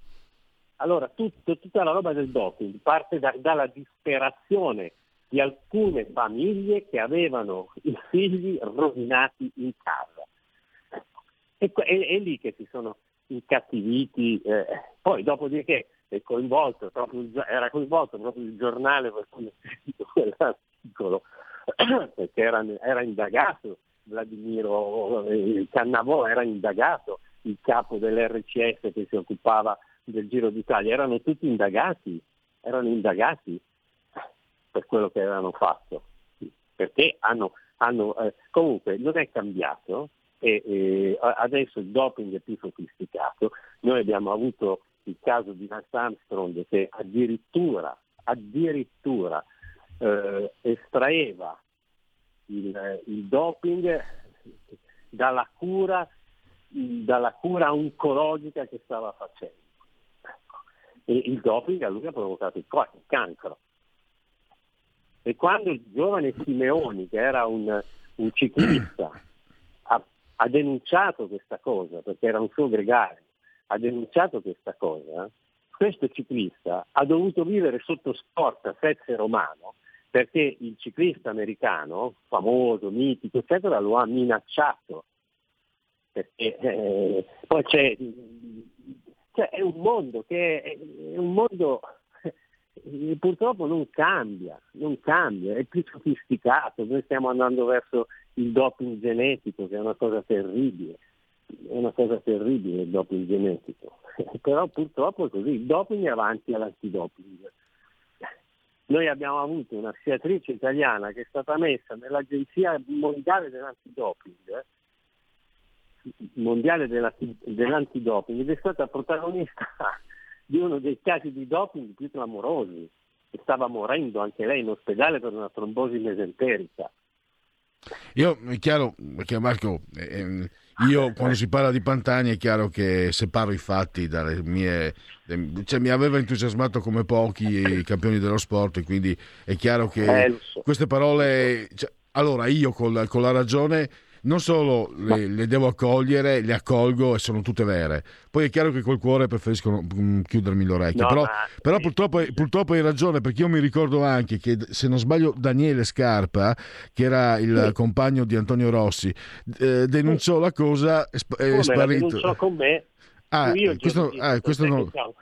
Allora tutto- tutta la roba del doping parte da- dalla disperazione di alcune famiglie che avevano i figli rovinati in casa. E è, è lì che si sono incattiviti. eh, poi dopodiché coinvolto proprio era coinvolto proprio il giornale per cui ho scritto quell'articolo, perché era, era indagato Vladimiro eh, Cannavò, era indagato il capo dell'RCS che si occupava del Giro d'Italia, erano tutti indagati, erano indagati per quello che avevano fatto, perché hanno, hanno eh, comunque non è cambiato e eh, adesso il doping è più sofisticato, noi abbiamo avuto il caso di Lance Armstrong che addirittura, addirittura eh, estraeva il, il doping dalla cura, dalla cura oncologica che stava facendo. Ecco. E il doping a lui ha provocato il, cancro. E quando il giovane Simeoni, che era un, un ciclista, ha, ha denunciato questa cosa, perché era un suo gregario, ha denunciato questa cosa, questo ciclista ha dovuto vivere sotto scorta Sezze Romano perché il ciclista americano, famoso, mitico, eccetera, lo ha minacciato. Perché, eh, poi c'è, cioè, è un mondo che è, un mondo eh, purtroppo non cambia, non cambia, è più sofisticato, noi stiamo andando verso il doping genetico che è una cosa terribile, è una cosa terribile il doping genetico, però purtroppo è così, il doping è avanti all'antidoping. Noi abbiamo avuto una sciatrice italiana che è stata messa nell'Agenzia Mondiale dell'Antidoping, mondiale della- dell'antidoping ed è stata protagonista di uno dei casi di doping più clamorosi. E stava morendo anche lei in ospedale per una trombosi mesenterica. Io è chiaro perché Marco, ehm, io quando si parla di Pantani è chiaro che separo i fatti dalle mie. Cioè, mi aveva entusiasmato come pochi i campioni dello sport, e quindi è chiaro che Eh, so. queste parole. cioè, allora, io con la, con la ragione non solo le, le devo accogliere, le accolgo e sono tutte vere. Poi è chiaro che col cuore preferisco mm, chiudermi l'orecchio. No, però ma- però purtroppo, purtroppo hai ragione, perché io mi ricordo anche che, se non sbaglio, Daniele Scarpa, che era il Sì. compagno di Antonio Rossi, eh, denunciò la cosa, è, sp- è Come la sparito. denunciò con me, Ah, io questo- ah, questo non- che, siamo,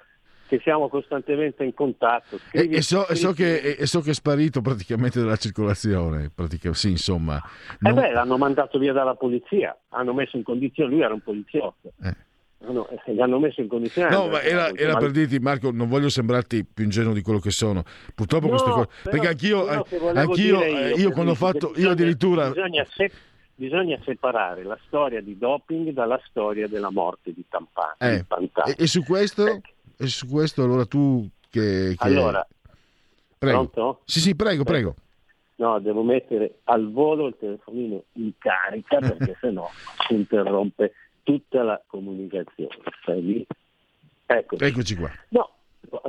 che siamo costantemente in contatto. E, Scrivi- e so, so che, e so che è sparito praticamente dalla circolazione. pratica- sì, insomma. Eh Non- beh, l'hanno mandato via dalla polizia, hanno messo in condizione, lui era un poliziotto, Eh. Hanno- eh, gli hanno messo in condizione. No, ma era, era per dirti, Marco, non voglio sembrarti più ingenuo di quello che sono. Purtroppo No, queste cose. Perché anch'io, eh, anch'io, dire eh, io, io quando ho fatto, che io bisogna- addirittura. Bisogna, se- bisogna separare la storia di doping dalla storia della morte di Tampani. Eh, e, e su questo, e su questo allora tu che. che- Allora, prego. pronto? Sì, sì, prego, prego. No, devo mettere al volo il telefonino in carica perché sennò si interrompe tutta la comunicazione. Stai lì? Ecco. Eccoci qua. No,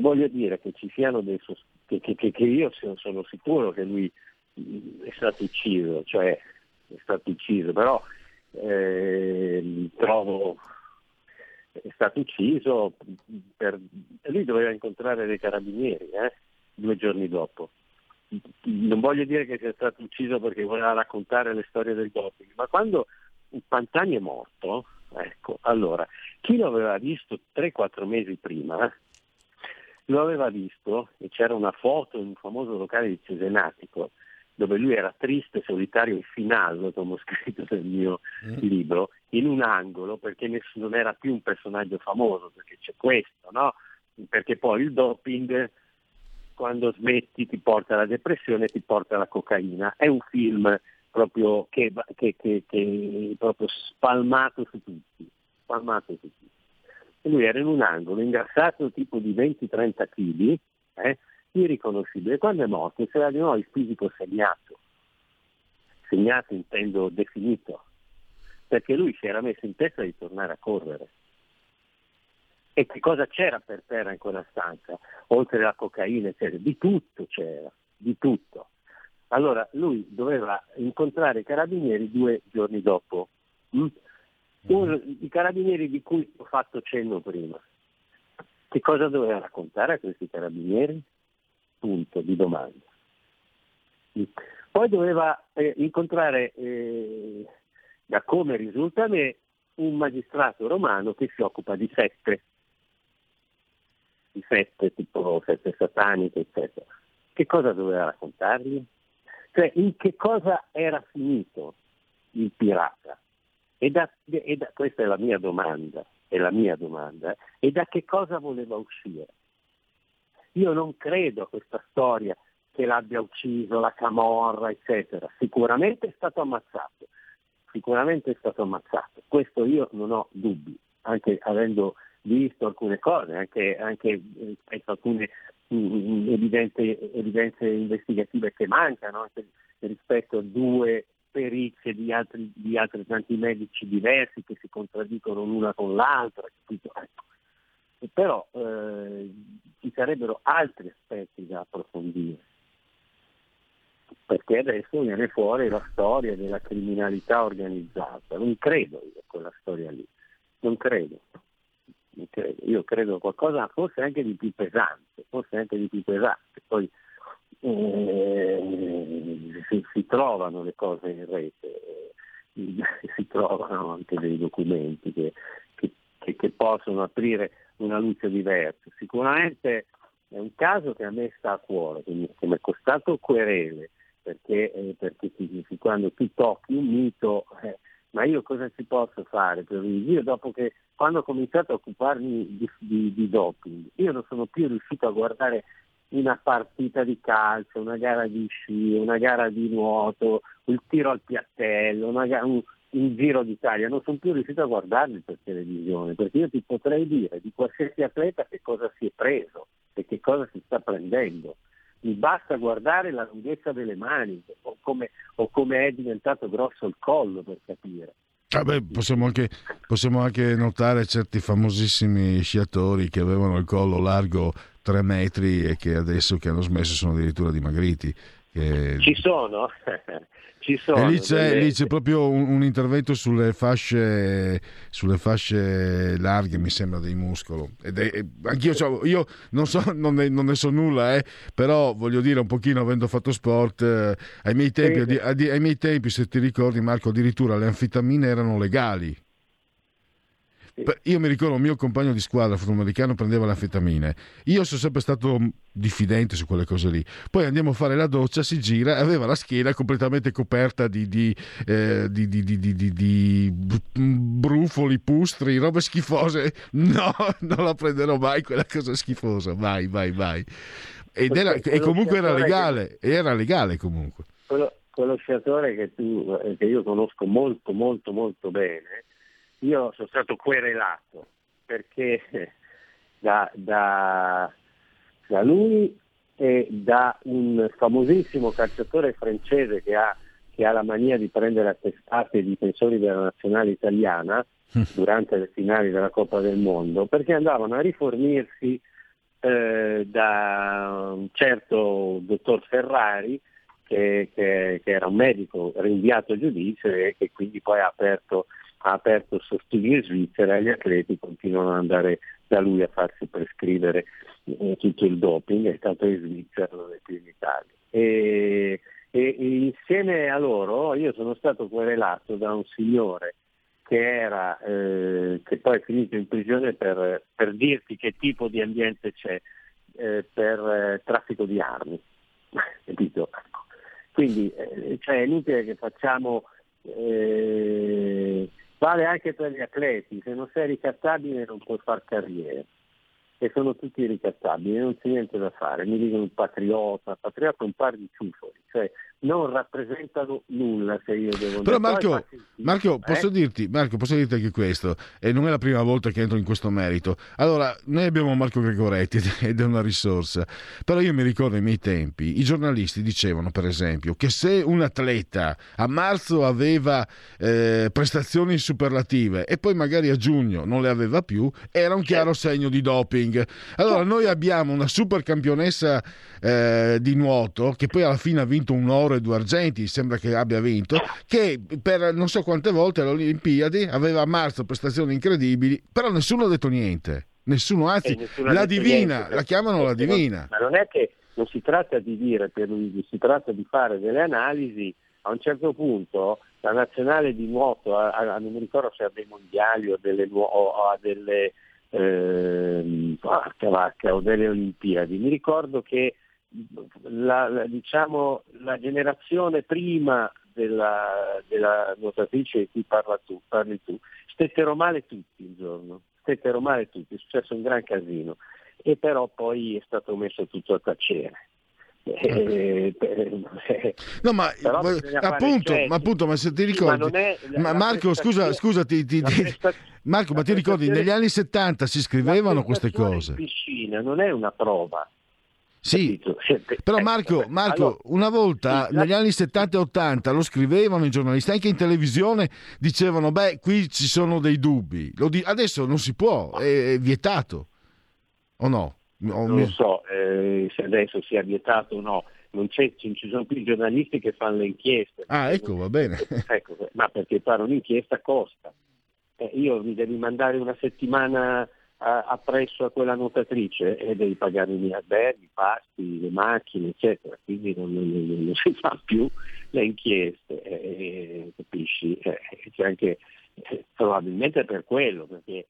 voglio dire che ci siano dei sos- che, che- che- che io sono, sicuro che lui mh, è stato ucciso, cioè è stato ucciso, però eh, trovo è stato ucciso per, lui doveva incontrare dei carabinieri eh, due giorni dopo. Non voglio dire che sia stato ucciso perché voleva raccontare le storie del doping, ma quando Pantani è morto, ecco, allora, chi lo aveva visto 3-4 mesi prima, lo aveva visto e c'era una foto in un famoso locale di Cesenatico dove lui era triste, solitario e finale, come ho scritto nel mio libro, in un angolo perché non era più un personaggio famoso, perché c'è questo, no? Perché poi il doping quando smetti ti porta alla depressione, ti porta alla cocaina. È un film proprio che, che, che, che è proprio spalmato su tutti, spalmato su tutti. E lui era in un angolo, ingrassato tipo di 20-30 kg, eh, irriconoscibile. Quando è morto c'era di nuovo il fisico segnato, segnato intendo definito, perché lui si era messo in testa di tornare a correre. E che cosa c'era per terra in quella stanza? Oltre alla cocaina, eccetera, di tutto c'era, di tutto. Allora lui doveva incontrare i carabinieri due giorni dopo. mm? Uno- I carabinieri di cui ho fatto cenno prima. Che cosa doveva raccontare a questi carabinieri? Punto di domanda. Poi doveva eh, incontrare, eh, da come risulta a me, un magistrato romano che si occupa di sette, di sette tipo sette sataniche, eccetera. Che cosa doveva raccontargli? Cioè in che cosa era finito il pirata? E da, e da- questa è la mia domanda, è la mia domanda, eh, e da che cosa voleva uscire? Io non credo a questa storia che l'abbia ucciso la camorra, eccetera. Sicuramente è stato ammazzato, sicuramente è stato ammazzato. Questo io non ho dubbi, anche avendo visto alcune cose, anche, anche eh, penso alcune mm, evidente- evidenze investigative che mancano, anche rispetto a due perizie di altri, di altri tanti medici diversi che si contraddicono l'una con l'altra. Ecco. Però eh, ci sarebbero altri aspetti da approfondire perché adesso viene fuori la storia della criminalità organizzata. Non credo io a quella storia lì, non credo. Non credo. Io credo qualcosa forse anche di più pesante, forse anche di più pesante. Poi eh, si, si trovano le cose in rete, eh, si trovano anche dei documenti che, che- che- che possono aprire una luce diversa. Sicuramente è un caso che a me sta a cuore, che mi, è costato querele, perché, eh, perché quando tu tocchi un mito, eh, ma io cosa ci posso fare per lui? Io dopo che, quando ho cominciato a occuparmi di, di- di doping, io non sono più riuscito a guardare una partita di calcio, una gara di sci, una gara di nuoto, il tiro al piattello, una ga- un, un giro d'Italia, non sono più riuscito a guardarli per televisione, perché io ti potrei dire di qualsiasi atleta che cosa si è preso e che cosa si sta prendendo. Mi basta guardare la lunghezza delle mani o come, o come è diventato grosso il collo per capire. Vabbè, possiamo, anche, possiamo anche notare certi famosissimi sciatori che avevano il collo largo 3 metri e che adesso che hanno smesso sono addirittura dimagriti. Che- Ci sono, ci sono. E lì c'è, delle- lì c'è proprio un, un intervento sulle fasce, sulle fasce larghe, mi sembra, dei muscolo. Ed è- anch'io c'ho- io non, so, non, ne, non ne so nulla, eh, però voglio dire un pochino, avendo fatto sport, eh, ai, miei tempi, Sì, addi- ai miei tempi, se ti ricordi Marco, addirittura le anfetamine erano legali. Io mi ricordo un mio compagno di squadra afroamericano prendeva le anfetamine. Io sono sempre stato diffidente su quelle cose lì. Poi andiamo a fare la doccia, si gira e aveva la schiena completamente coperta di, di, eh, di- di- brufoli, pustri, robe schifose. No, non la prenderò mai quella cosa schifosa. Mai, mai, mai. Era- e comunque era sciatore che- legale. Era legale comunque. quello, quello sciatore che, tu, eh, che io conosco molto molto molto bene, io sono stato querelato perché da, da- da lui e da un famosissimo calciatore francese che ha, che ha la mania di prendere a testate i difensori della nazionale italiana durante le finali della Coppa del Mondo, perché andavano a rifornirsi eh, da un certo dottor Ferrari che, che- che era un medico rinviato a giudizio e che quindi poi ha aperto, ha aperto sottili in Svizzera e gli atleti continuano ad andare da lui a farsi prescrivere eh, tutto il doping, è stato in Svizzera, non è più in Italia. E- e insieme a loro io sono stato querelato da un signore che, era, eh, che poi è finito in prigione per, per dirti che tipo di ambiente c'è eh, per eh, traffico di armi. Capito? Quindi eh, cioè, è inutile che facciamo, eh, vale anche per gli atleti, se non sei ricattabile non puoi fare carriera. E sono tutti ricattabili, non c'è niente da fare. Mi dicono un patriota, patriota è un par di ciufoli, cioè non rappresentano nulla se io devo Però Marco, Marco, eh? posso, dirti, Marco, posso dirti anche questo, e non è la prima volta che entro in questo merito. Allora, noi abbiamo Marco Gregoretti ed è una risorsa, però io mi ricordo ai miei tempi, i giornalisti dicevano, per esempio, che se un atleta a marzo aveva eh, prestazioni superlative e poi magari a giugno non le aveva più, era un chiaro segno di doping. Allora, noi abbiamo una super campionessa eh, di nuoto che poi alla fine ha vinto un oro e due argenti, sembra che abbia vinto, che per non so quante volte alle Olimpiadi aveva a marzo prestazioni incredibili, però nessuno ha detto niente. Nessuno, anzi, E nessuno la divina, niente, la chiamano la divina. ma non è che non si tratta di dire per Luigi, si tratta di fare delle analisi. A un certo punto la nazionale di nuoto, a- a- non mi ricordo se ha dei mondiali o, delle, o ha delle, ehm, porca vacca, o delle Olimpiadi, mi ricordo che la, la- diciamo, la generazione prima della, della nuotatrice di cui parla tu, parli tu, stettero male tutti il giorno, stettero male tutti, è successo un gran casino e però poi è stato messo tutto a tacere. Eh, eh, No, ma appunto, check. ma appunto, ma se ti Sì, ricordi, la- ma Marco, scusa, scusa, ti- ti- presta- Marco, ma ti ricordi negli anni 70 si scrivevano queste cose? In piscina non è una prova. Sì, però ecco, Marco, Marco, allora, una volta sì, la- negli anni 70 e 80 lo scrivevano i giornalisti, anche in televisione dicevano, beh, qui ci sono dei dubbi. Lo di- adesso non si può, è, è vietato. O no? O non mi- lo so eh, se adesso sia vietato o no, non, c'è- non ci sono più i giornalisti che fanno le inchieste. Ah, ecco, va bene. Ecco, ma perché fare un'inchiesta costa. Eh, io mi devi mandare una settimana appresso a quella nuotatrice e devi pagare i miei alberghi, i pasti, le macchine, eccetera. Quindi non, non- non- si fa più le inchieste, eh, capisci? Eh, c'è anche, eh, probabilmente per quello, perché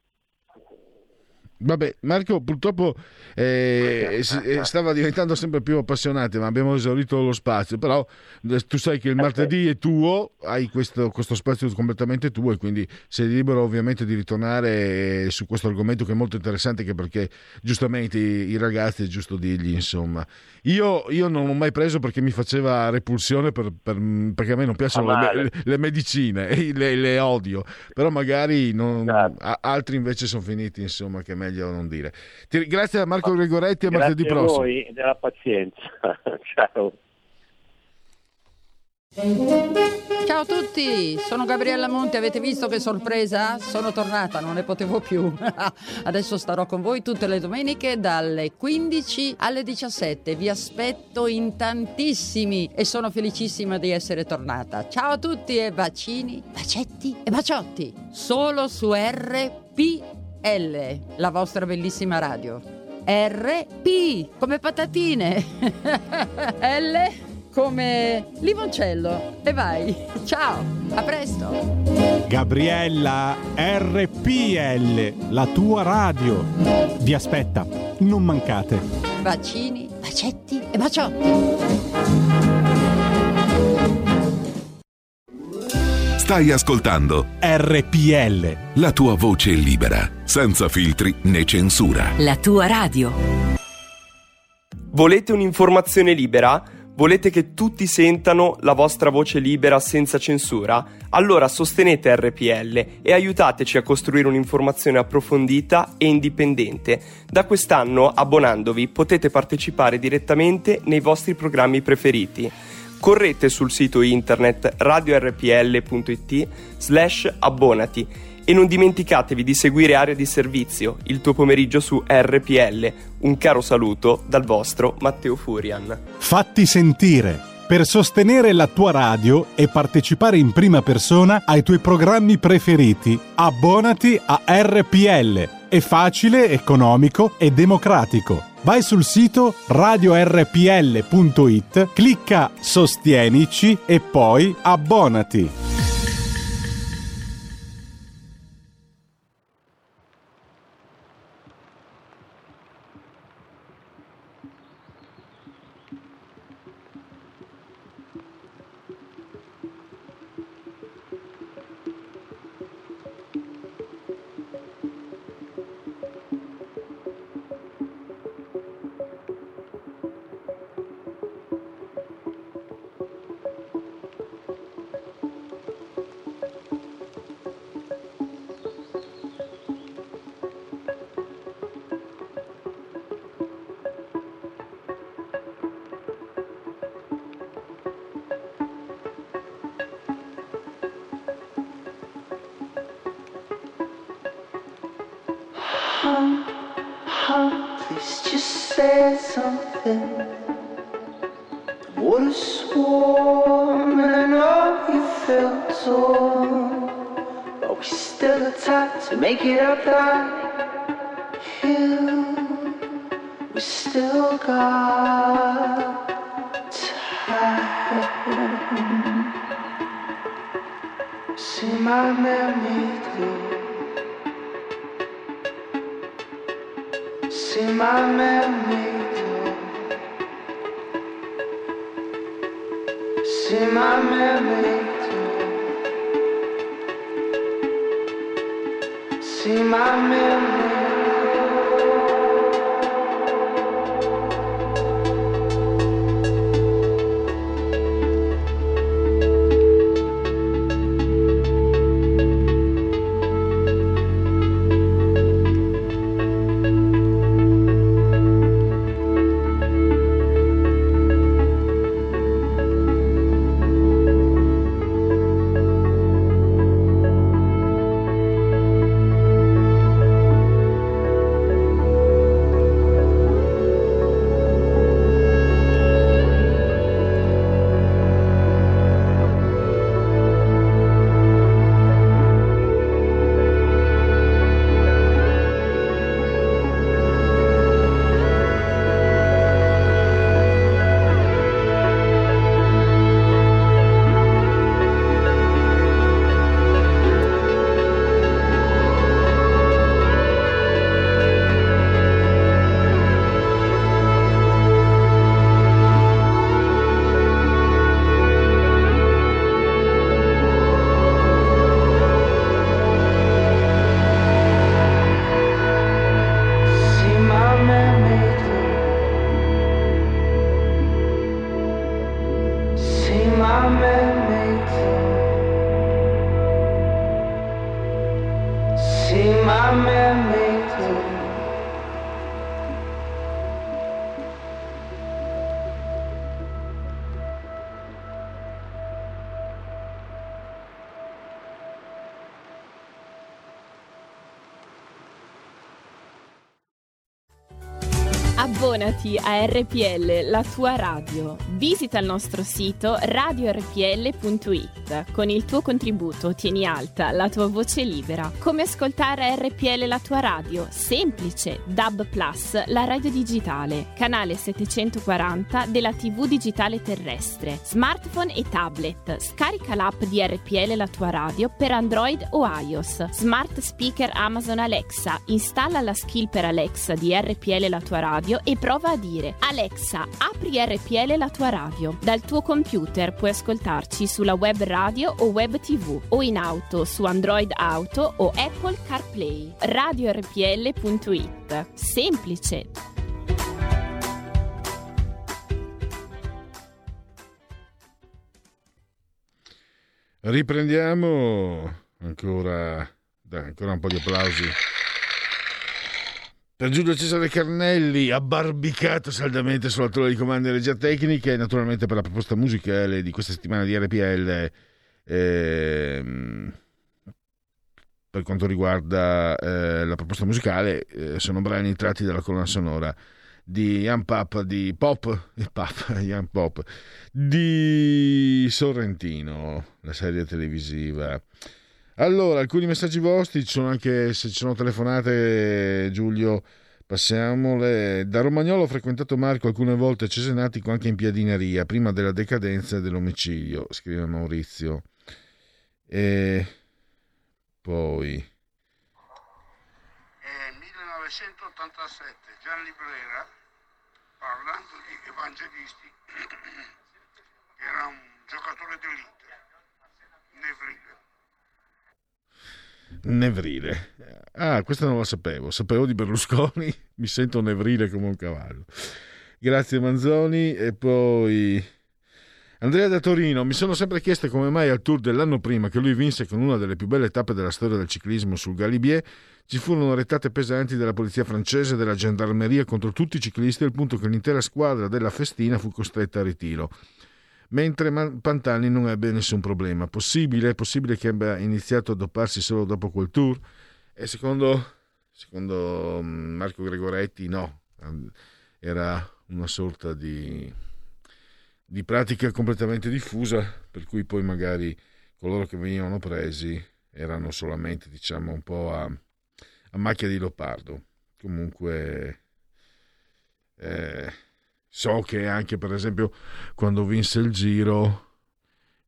Vabbè, Marco purtroppo eh, eh, stava diventando sempre più appassionante, ma abbiamo esaurito lo spazio. Però eh, tu sai che il martedì è tuo, hai questo, questo spazio completamente tuo e quindi sei libero ovviamente di ritornare eh, su questo argomento che è molto interessante, anche perché giustamente i, i ragazzi è giusto dirgli, insomma. Io, io non l'ho mai preso perché mi faceva repulsione, per- per- perché a me non piacciono le, le- le medicine, le, le odio, però magari non- a- altri invece sono finiti, insomma, che è meglio non dire. Ti- grazie a Marco Gregoretti e a martedì grazie a prossimo. voi della pazienza. Ciao. Ciao a tutti, sono Gabriella Monti, avete visto che sorpresa? Sono tornata, non ne potevo più. Adesso starò con voi tutte le domeniche dalle 15 alle 17. Vi aspetto in tantissimi e sono felicissima di essere tornata. Ciao a tutti e bacini, bacetti e baciotti. Solo su RPL, la vostra bellissima radio. RP come patatine. L come limoncello. E vai. Ciao, a presto. Gabriella RPL, la tua radio. Vi aspetta, non mancate. Bacini, bacetti e baciotti. Stai ascoltando RPL. la tua voce libera, senza filtri né censura. La tua radio. Volete un'informazione libera? Volete che tutti sentano la vostra voce libera senza censura? Allora sostenete RPL e aiutateci a costruire un'informazione approfondita e indipendente. Da quest'anno, abbonandovi, potete partecipare direttamente nei vostri programmi preferiti. Correte sul sito internet radiorpl.it slash abbonati e non dimenticatevi di seguire Area di Servizio, il tuo pomeriggio su RPL. Un caro saluto dal vostro Matteo Furian. Fatti sentire. Per sostenere la tua radio e partecipare in prima persona ai tuoi programmi preferiti, abbonati a RPL. È facile, economico e democratico. Vai sul sito radiorpl.it, clicca Sostienici e poi abbonati. My memory through. See my memory through. See my memory through. See my memory. Abbonati a RPL, la tua radio. Visita il nostro sito radiorpl.it. Con il tuo contributo tieni alta la tua voce libera. Come ascoltare RPL, la tua radio? Semplice. DAB Plus, la radio digitale. Canale 740 della TV digitale terrestre. Smartphone e tablet. Scarica l'app di RPL, la tua radio per Android o iOS. Smart speaker Amazon Alexa. Installa la skill per Alexa di RPL, la tua radio e prova a dire Alexa, apri RPL la tua radio. Dal tuo computer puoi ascoltarci sulla web radio o web tv o in auto su Android Auto o Apple CarPlay. RadioRPL.it. Semplice. Riprendiamo ancora, dai, ancora un po' di applausi per Giulio Cesare Carnelli, abbarbicato saldamente sulla tolla di comando e regia tecnica e naturalmente per la proposta musicale di questa settimana di RPL ehm, per quanto riguarda eh, la proposta musicale eh, sono brani tratti dalla colonna sonora di Young Pop, di Pop, Pop, Young Pop, di Sorrentino, la serie televisiva. Allora, alcuni messaggi vostri, ci sono anche se ci sono telefonate, Giulio, passiamole. Da Romagnolo ho frequentato Marco alcune volte a Cesenatico anche in piadineria, prima della decadenza e dell'omicidio, scrive Maurizio. E poi... È 1987, Gianni Brera, parlando di evangelisti, era un giocatore dell'Inter, Nevrile. Nevrile. Ah, questa non la sapevo. Sapevo di Berlusconi, mi sento nevrile come un cavallo. Grazie Manzoni. E poi Andrea da Torino. Mi sono sempre chiesto come mai al tour dell'anno prima che lui vinse con una delle più belle tappe della storia del ciclismo sul Galibier ci furono rettate pesanti della polizia francese e della gendarmeria contro tutti i ciclisti al punto che l'intera squadra della festina fu costretta a ritiro mentre Pantani non ebbe nessun problema. Possibile? Possibile che abbia iniziato a dopparsi solo dopo quel tour? E secondo, secondo Marco Gregoretti no, era una sorta di, di pratica completamente diffusa, per cui poi magari coloro che venivano presi erano solamente diciamo un po' a, a macchia di leopardo. Comunque... Eh, So che anche per esempio quando vinse il giro,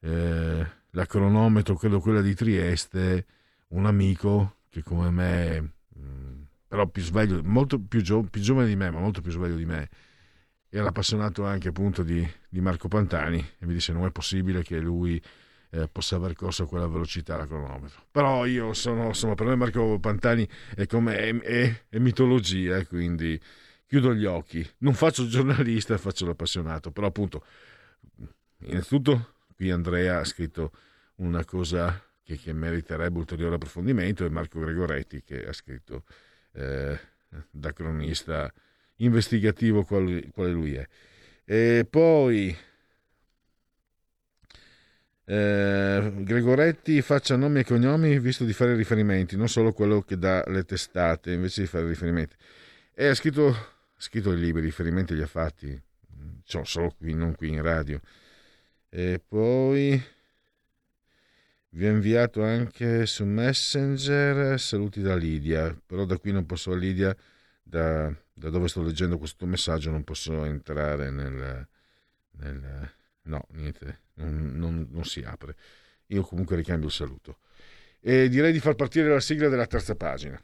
eh, la cronometro, credo quella di Trieste, un amico che come me, mh, mm, però più sveglio, molto più, gio- più, giovane di me, ma molto più sveglio di me, era appassionato anche appunto di, di Marco Pantani e mi disse non è possibile che lui eh, possa aver corso a quella velocità la cronometro. Però io sono, insomma, per me Marco Pantani è come è, è, è mitologia, quindi chiudo gli occhi. Non faccio giornalista, faccio l'appassionato, però appunto, innanzitutto qui Andrea ha scritto una cosa che, che meriterebbe ulteriore approfondimento e Marco Gregoretti che ha scritto eh, da cronista investigativo quale, quale lui è. E poi eh, Gregoretti faccia nomi e cognomi visto di fare riferimenti, non solo quello che dà le testate, invece di fare riferimenti. E ha scritto scritto dei libri, riferimenti li ha fatti, cioè, solo qui, non qui in radio. E poi vi ho inviato anche su Messenger saluti da Lidia, però da qui non posso, Lidia, da, da dove sto leggendo questo messaggio, non posso entrare nel... nel no, niente, non, non, non si apre. Io comunque ricambio il saluto. E direi di far partire la sigla della terza pagina.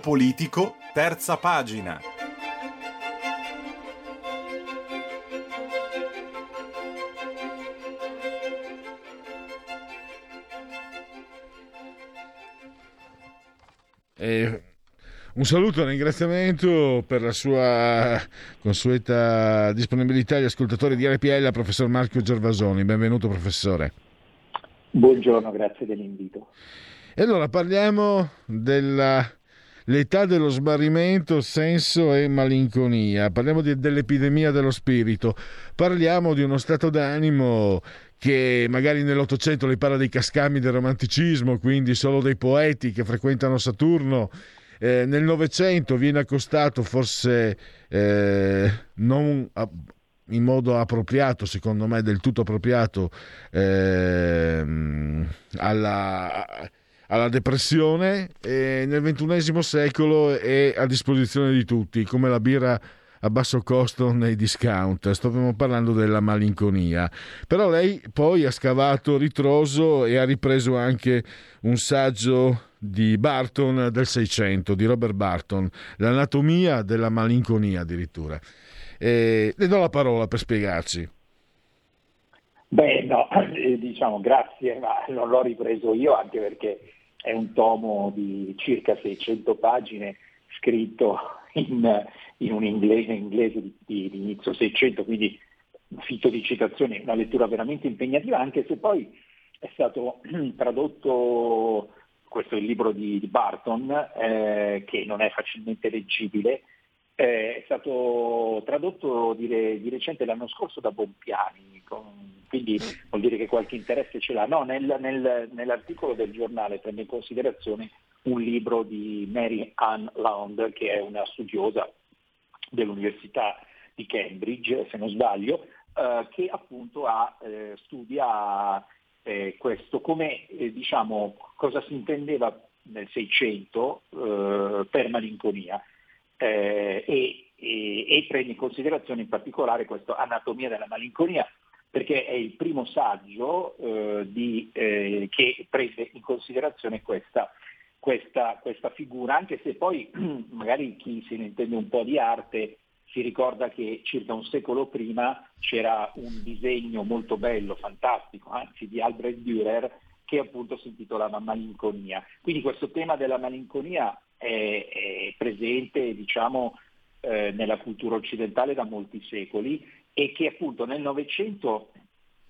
Politico, terza pagina. E un saluto e un ringraziamento per la sua consueta disponibilità agli ascoltatori di RPL al professor Marco Gervasoni. Benvenuto professore. Buongiorno, grazie dell'invito. E allora parliamo dell'età dello smarrimento, senso e malinconia, parliamo di- dell'epidemia dello spirito, parliamo di uno stato d'animo che magari nell'Ottocento le parla dei cascami del romanticismo, quindi solo dei poeti che frequentano Saturno. Eh, nel Novecento viene accostato forse eh, non a- in modo appropriato, secondo me del tutto appropriato, ehm, alla, alla depressione e nel ventunesimo secolo è a disposizione di tutti, come la birra a basso costo nei discount. Stavamo parlando della malinconia. Però lei poi ha scavato ritroso e ha ripreso anche un saggio di Barton del 600, di Robert Barton, l'anatomia della malinconia addirittura. E le do la parola per spiegarci. Beh, no, diciamo grazie, ma non l'ho ripreso io anche perché è un tomo di circa 600 pagine scritto in, in un inglese, inglese di, di- di inizio 600, quindi fitto di citazioni, una lettura veramente impegnativa, anche se poi è stato tradotto, questo è il libro di, di Barton, eh, che non è facilmente leggibile, è stato tradotto di, re- di recente l'anno scorso da Bompiani, con- quindi vuol dire che qualche interesse ce l'ha. No, nel- nel- nell'articolo del giornale prende in considerazione un libro di Mary Ann Lound, che è una studiosa dell'Università di Cambridge, se non sbaglio, eh, che appunto ha, eh, studia eh, questo, come eh, diciamo cosa si intendeva nel 600 eh, per malinconia eh, e, e- e prende in considerazione in particolare questa anatomia della malinconia perché è il primo saggio eh, di, eh, che prende in considerazione questa, questa- questa figura, anche se poi magari chi se ne intende un po' di arte si ricorda che circa un secolo prima c'era un disegno molto bello, fantastico, anzi di Albrecht Dürer, che appunto si intitolava Malinconia. Quindi questo tema della malinconia è, è presente, diciamo, eh, nella cultura occidentale da molti secoli e che appunto nel Novecento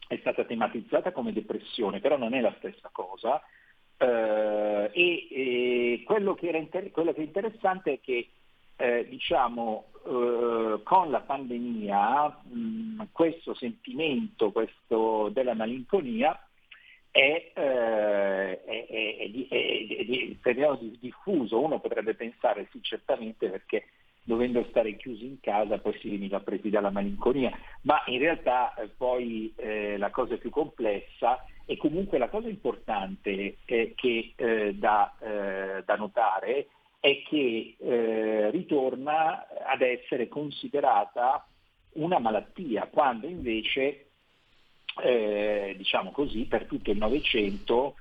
è stata tematizzata come depressione, però non è la stessa cosa. Eh, e, e quello, che inter- quello che è interessante è che eh, diciamo, eh, con la pandemia mh, questo sentimento questo della malinconia è, eh, è- è- è diffuso. Uno potrebbe pensare sì, certamente perché dovendo stare chiusi in casa poi si veniva presi dalla malinconia, ma in realtà eh, poi eh, la cosa più complessa e comunque la cosa importante eh, che eh, da, eh, da notare è che ritorna ad essere considerata una malattia, quando invece, eh, diciamo così, per tutto il Novecento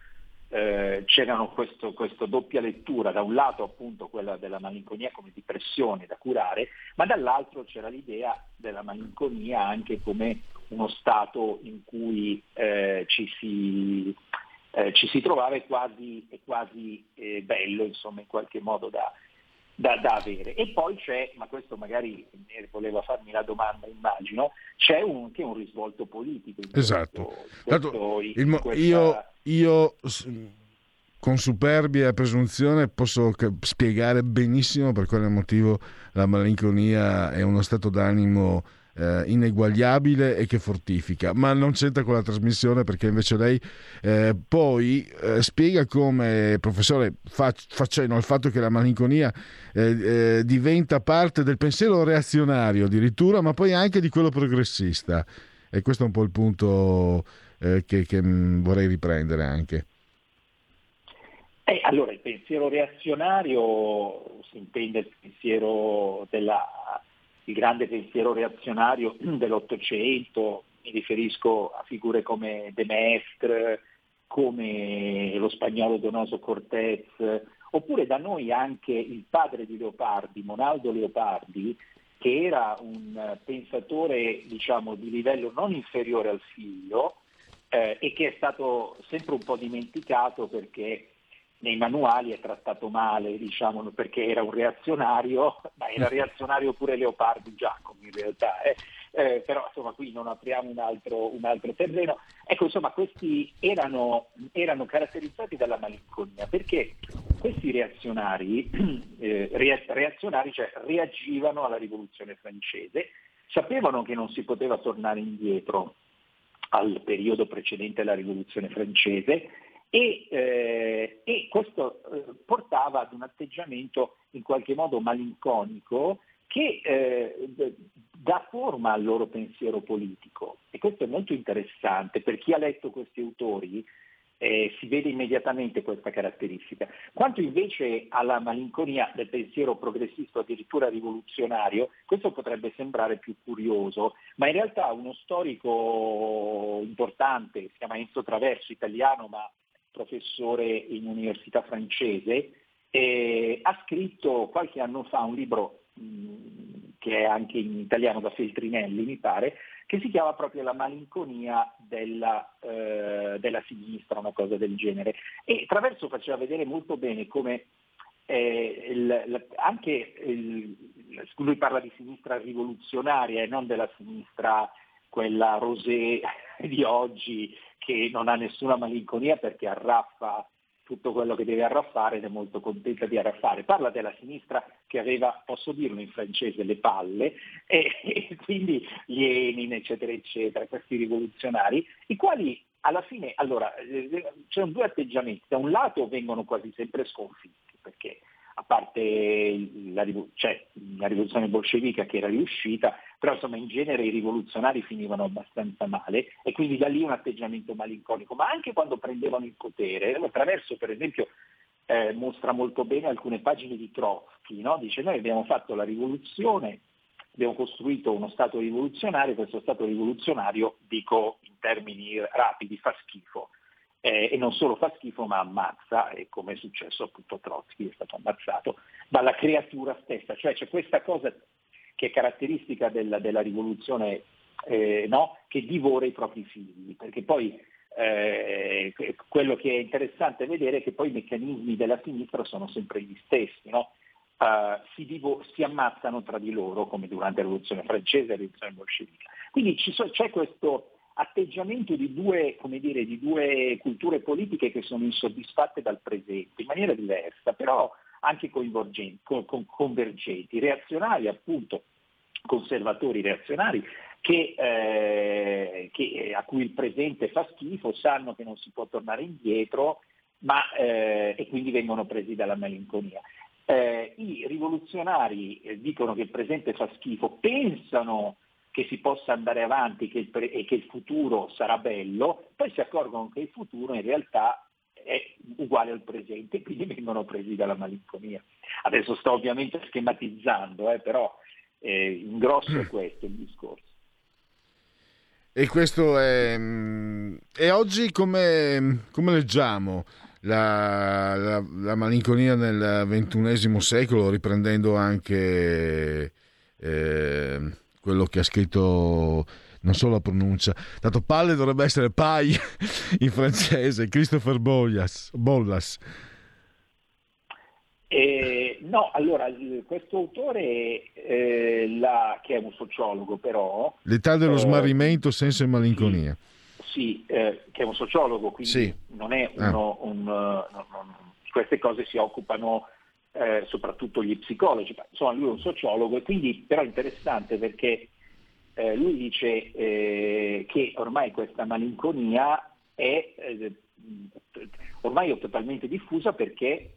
eh, c'erano questa doppia lettura, da un lato appunto quella della malinconia come depressione da curare, ma dall'altro c'era l'idea della malinconia anche come uno stato in cui eh, ci, si, eh, ci si trovava quasi, quasi eh, bello, insomma, in qualche modo da, da, da avere. E poi c'è, ma questo magari voleva farmi la domanda, immagino, c'è un- anche un risvolto politico. in Esatto. questo- in il mo- questa- io, io, con superbia e presunzione posso spiegare benissimo per quale motivo la malinconia è uno stato d'animo eh, ineguagliabile e che fortifica, ma non c'entra con la trasmissione perché invece lei eh, poi eh, spiega come, professore, fa, fa cenno al fatto che la malinconia eh, eh, diventa parte del pensiero reazionario addirittura, ma poi anche di quello progressista. E questo è un po' il punto eh, che, che, mh, vorrei riprendere anche. Eh, allora, il pensiero reazionario si intende il pensiero della, il grande pensiero reazionario dell'Ottocento, mi riferisco a figure come De Maistre, come lo spagnolo Donoso Cortés oppure da noi anche il padre di Leopardi, Monaldo Leopardi, che era un pensatore diciamo, di livello non inferiore al figlio eh, e che è stato sempre un po' dimenticato perché nei manuali è trattato male, diciamo, perché era un reazionario, ma era reazionario pure Leopardi Giacomo in realtà, eh. Eh, però insomma qui non apriamo un altro, un altro terreno. Ecco, insomma, questi erano, erano, caratterizzati dalla malinconia perché questi reazionari, eh, reazionari cioè, reagivano alla rivoluzione francese, sapevano che non si poteva tornare indietro al periodo precedente alla rivoluzione francese e, eh, e questo eh, portava ad un atteggiamento in qualche modo malinconico che eh, dà forma al loro pensiero politico e questo è molto interessante per chi ha letto questi autori eh, si vede immediatamente questa caratteristica. Quanto invece alla malinconia del pensiero progressista, addirittura rivoluzionario, questo potrebbe sembrare più curioso, ma in realtà uno storico importante, si chiama Enzo Traverso, italiano ma professore in università francese, eh, ha scritto qualche anno fa un libro mh, che è anche in italiano da Feltrinelli, mi pare, che si chiama proprio La malinconia della, eh, della sinistra, una cosa del genere. E Traverso faceva vedere molto bene come eh, il, anche il, lui parla di sinistra rivoluzionaria e non della sinistra quella rosé di oggi che non ha nessuna malinconia perché arraffa tutto quello che deve arraffare ed è molto contenta di arraffare. Parla della sinistra che aveva, posso dirlo in francese, le palle e, e quindi Lenin, eccetera, eccetera, questi rivoluzionari, i quali alla fine, allora, eh, c'erano due atteggiamenti. Da un lato vengono quasi sempre sconfitti, perché a parte la, cioè, la rivoluzione bolscevica che era riuscita, però insomma in genere i rivoluzionari finivano abbastanza male e quindi da lì un atteggiamento malinconico, ma anche quando prendevano il potere, attraverso per esempio eh, mostra molto bene alcune pagine di Trotsky, no? dice noi abbiamo fatto la rivoluzione, abbiamo costruito uno Stato rivoluzionario, questo Stato rivoluzionario, dico in termini rapidi, fa schifo eh, e non solo fa schifo ma ammazza, e come è successo appunto a Trotsky, è stato ammazzato dalla creatura stessa, cioè c'è questa cosa che è caratteristica della, della rivoluzione eh, no? che divora i propri figli, perché poi eh, quello che è interessante vedere è che poi i meccanismi della sinistra sono sempre gli stessi, no? uh, si, divo- si, ammazzano tra di loro come durante la rivoluzione francese e la rivoluzione bolscevica. Quindi so- c'è questo atteggiamento di due, dire, di due, culture politiche che sono insoddisfatte dal presente in maniera diversa, però anche convergenti, reazionari appunto, conservatori reazionari che, eh, che, a cui il presente fa schifo, sanno che non si può tornare indietro ma, eh, e quindi vengono presi dalla malinconia. Eh, I rivoluzionari eh, dicono che il presente fa schifo, pensano che si possa andare avanti che pre- e che il futuro sarà bello, poi si accorgono che il futuro in realtà è uguale al presente e quindi vengono presi dalla malinconia. Adesso sto ovviamente schematizzando, eh, però eh, in grosso è questo il discorso. E questo è... mm, E oggi come, come leggiamo la, la- la malinconia nel ventunesimo secolo, riprendendo anche eh, quello che ha scritto, non so la pronuncia, dato palle dovrebbe essere pai in francese, Christopher Bollas. Bollas. Eh, no, allora questo autore, eh, la- che è un sociologo però, L'età dello eh, smarrimento senza malinconia. sì, eh, che è un sociologo, quindi Sì. non è Ah. uno, un, eh, non- non- queste cose si occupano eh, soprattutto gli psicologi, ma, insomma lui è un sociologo e quindi però è interessante perché eh, lui dice eh, che ormai questa malinconia è eh, ormai è totalmente diffusa perché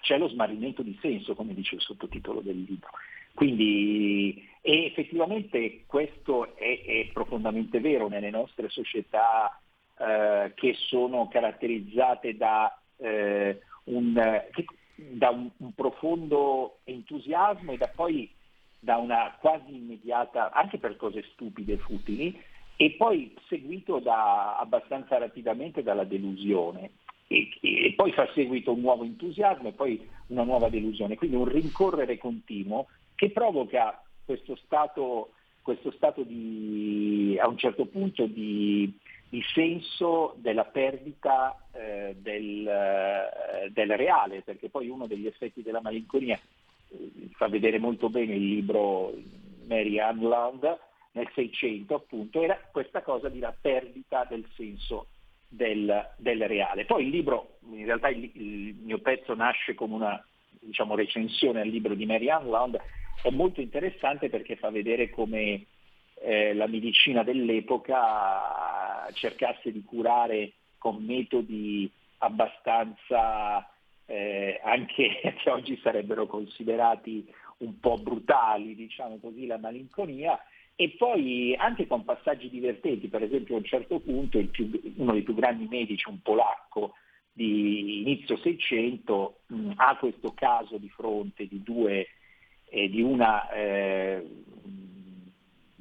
c'è lo smarrimento di senso, come dice il sottotitolo del libro. Quindi, e effettivamente questo è, è profondamente vero nelle nostre società eh, che sono caratterizzate da, eh, un, che- da un- un profondo entusiasmo e da poi da una quasi immediata, anche per cose stupide e futili, e poi seguito da, abbastanza rapidamente dalla delusione. e, e poi fa seguito un nuovo entusiasmo e poi una nuova delusione, quindi un rincorrere continuo che provoca questo stato, questo stato di, a un certo punto di, di senso della perdita eh, del, eh, del, reale, perché poi uno degli effetti della malinconia eh, fa vedere molto bene il libro Mary Ann Land nel 600 appunto, era questa cosa di la perdita del senso del, del, reale. Poi il libro, in realtà il, il mio pezzo nasce come una diciamo, recensione al libro di Mary Ann Land, è molto interessante perché fa vedere come eh, la medicina dell'epoca cercasse di curare con metodi abbastanza eh, anche che oggi sarebbero considerati un po' brutali, diciamo così, la malinconia, e poi anche con passaggi divertenti, per esempio a un certo punto più, uno dei più grandi medici, un polacco di inizio 600, mh, ha questo caso di fronte di, due, eh, di una eh,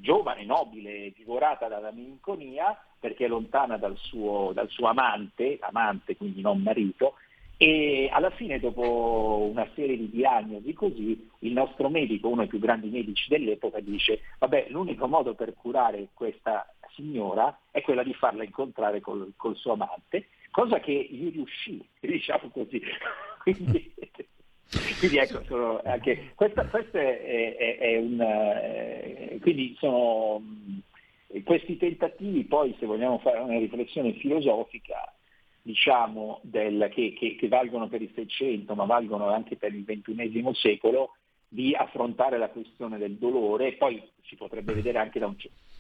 giovane, nobile, divorata dalla melanconia perché è lontana dal suo, dal suo amante, amante quindi non marito, e alla fine, dopo una serie di diagnosi così, il nostro medico, uno dei più grandi medici dell'epoca, dice, vabbè, l'unico modo per curare questa signora è quella di farla incontrare col, col suo amante, cosa che gli riuscì, diciamo così. quindi, quindi ecco, sono anche, questa, questa è, è, è un... Eh, quindi sono questi tentativi poi, se vogliamo fare una riflessione filosofica, diciamo, del, che, che, che, valgono per il Seicento, ma valgono anche per il XXI secolo, di affrontare la questione del dolore e poi si potrebbe vedere anche da un,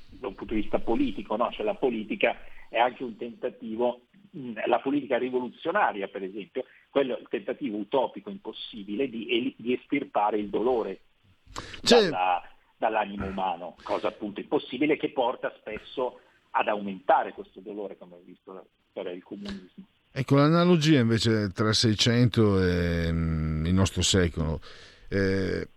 da un punto di vista politico, no? cioè la politica è anche un tentativo, la politica rivoluzionaria per esempio, quello è il tentativo utopico impossibile di, di estirpare il dolore cioè... dalla, dall'animo umano, cosa appunto impossibile che porta spesso ad aumentare questo dolore, come ho visto per il comunismo. Ecco, l'analogia invece tra il 600 e mm, il nostro secolo eh,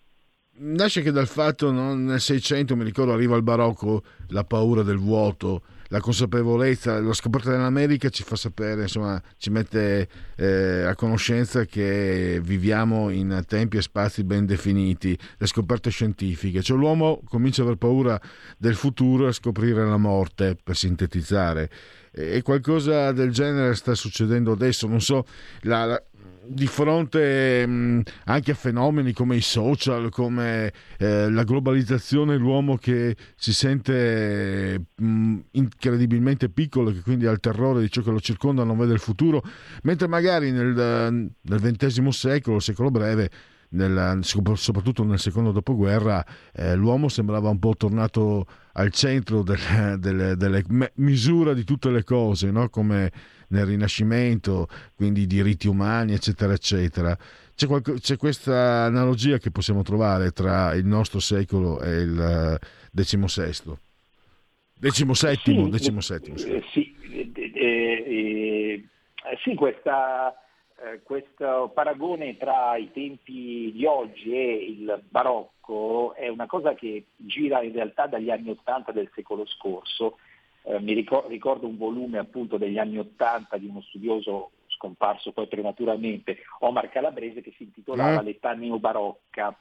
nasce che dal fatto no, nel 600, mi ricordo, arriva il barocco, la paura del vuoto, la consapevolezza, la scoperta dell'America ci fa sapere, insomma, ci mette eh, a conoscenza che viviamo in tempi e spazi ben definiti, le scoperte scientifiche, cioè l'uomo comincia ad aver paura del futuro e a scoprire la morte, per sintetizzare e qualcosa del genere sta succedendo adesso. Non so, la, la, di fronte mh, anche a fenomeni come i social, come eh, la globalizzazione, l'uomo che si sente mh, incredibilmente piccolo, che quindi ha il terrore di ciò che lo circonda, non vede il futuro, mentre magari nel, nel XX secolo, secolo breve, nel, soprattutto nel secondo dopoguerra, eh, l'uomo sembrava un po' tornato al centro delle, delle, delle misure di tutte le cose, no? come nel Rinascimento, quindi i diritti umani, eccetera, eccetera. C'è, qualche, c'è, questa analogia che possiamo trovare tra il nostro secolo e il XVI. Decimo settimo, sì, decimo settimo, sì. Sì, eh, eh, sì, questa eh, questo paragone tra i tempi di oggi e il barocco è una cosa che gira in realtà dagli anni Ottanta del secolo scorso. Eh, mi ricordo, ricordo un volume appunto degli anni Ottanta di uno studioso scomparso poi prematuramente, Omar Calabrese, che si intitolava mm. L'età neobarocca,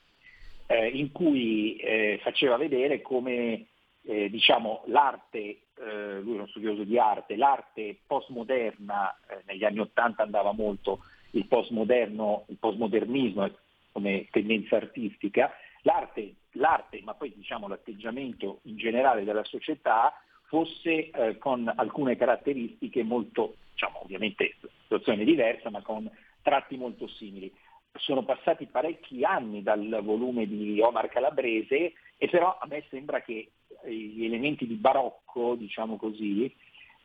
eh, in cui eh, faceva vedere come eh, diciamo, l'arte, eh, lui è uno studioso di arte, l'arte postmoderna negli anni Ottanta andava molto il postmoderno, il postmodernismo come tendenza artistica, l'arte, l'arte, ma poi diciamo l'atteggiamento in generale della società fosse eh, con alcune caratteristiche molto, diciamo ovviamente situazione diversa, ma con tratti molto simili. Sono passati parecchi anni dal volume di Omar Calabrese e però a me sembra che gli elementi di barocco, diciamo così,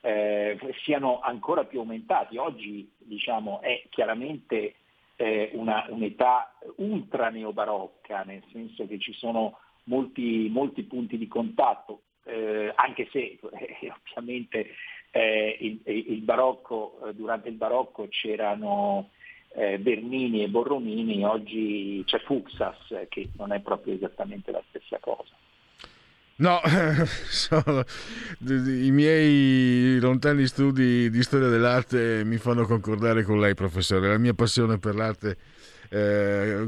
eh, siano ancora più aumentati. Oggi diciamo, è chiaramente eh, una, un'età ultra neobarocca, nel senso che ci sono molti, molti punti di contatto, eh, anche se eh, ovviamente eh, il, il, barocco, eh, durante il barocco c'erano Bernini e Borromini, oggi c'è Fuxas che non è proprio esattamente la stessa cosa. No, sono- i miei lontani studi di storia dell'arte mi fanno concordare con lei, professore. La mia passione per l'arte eh,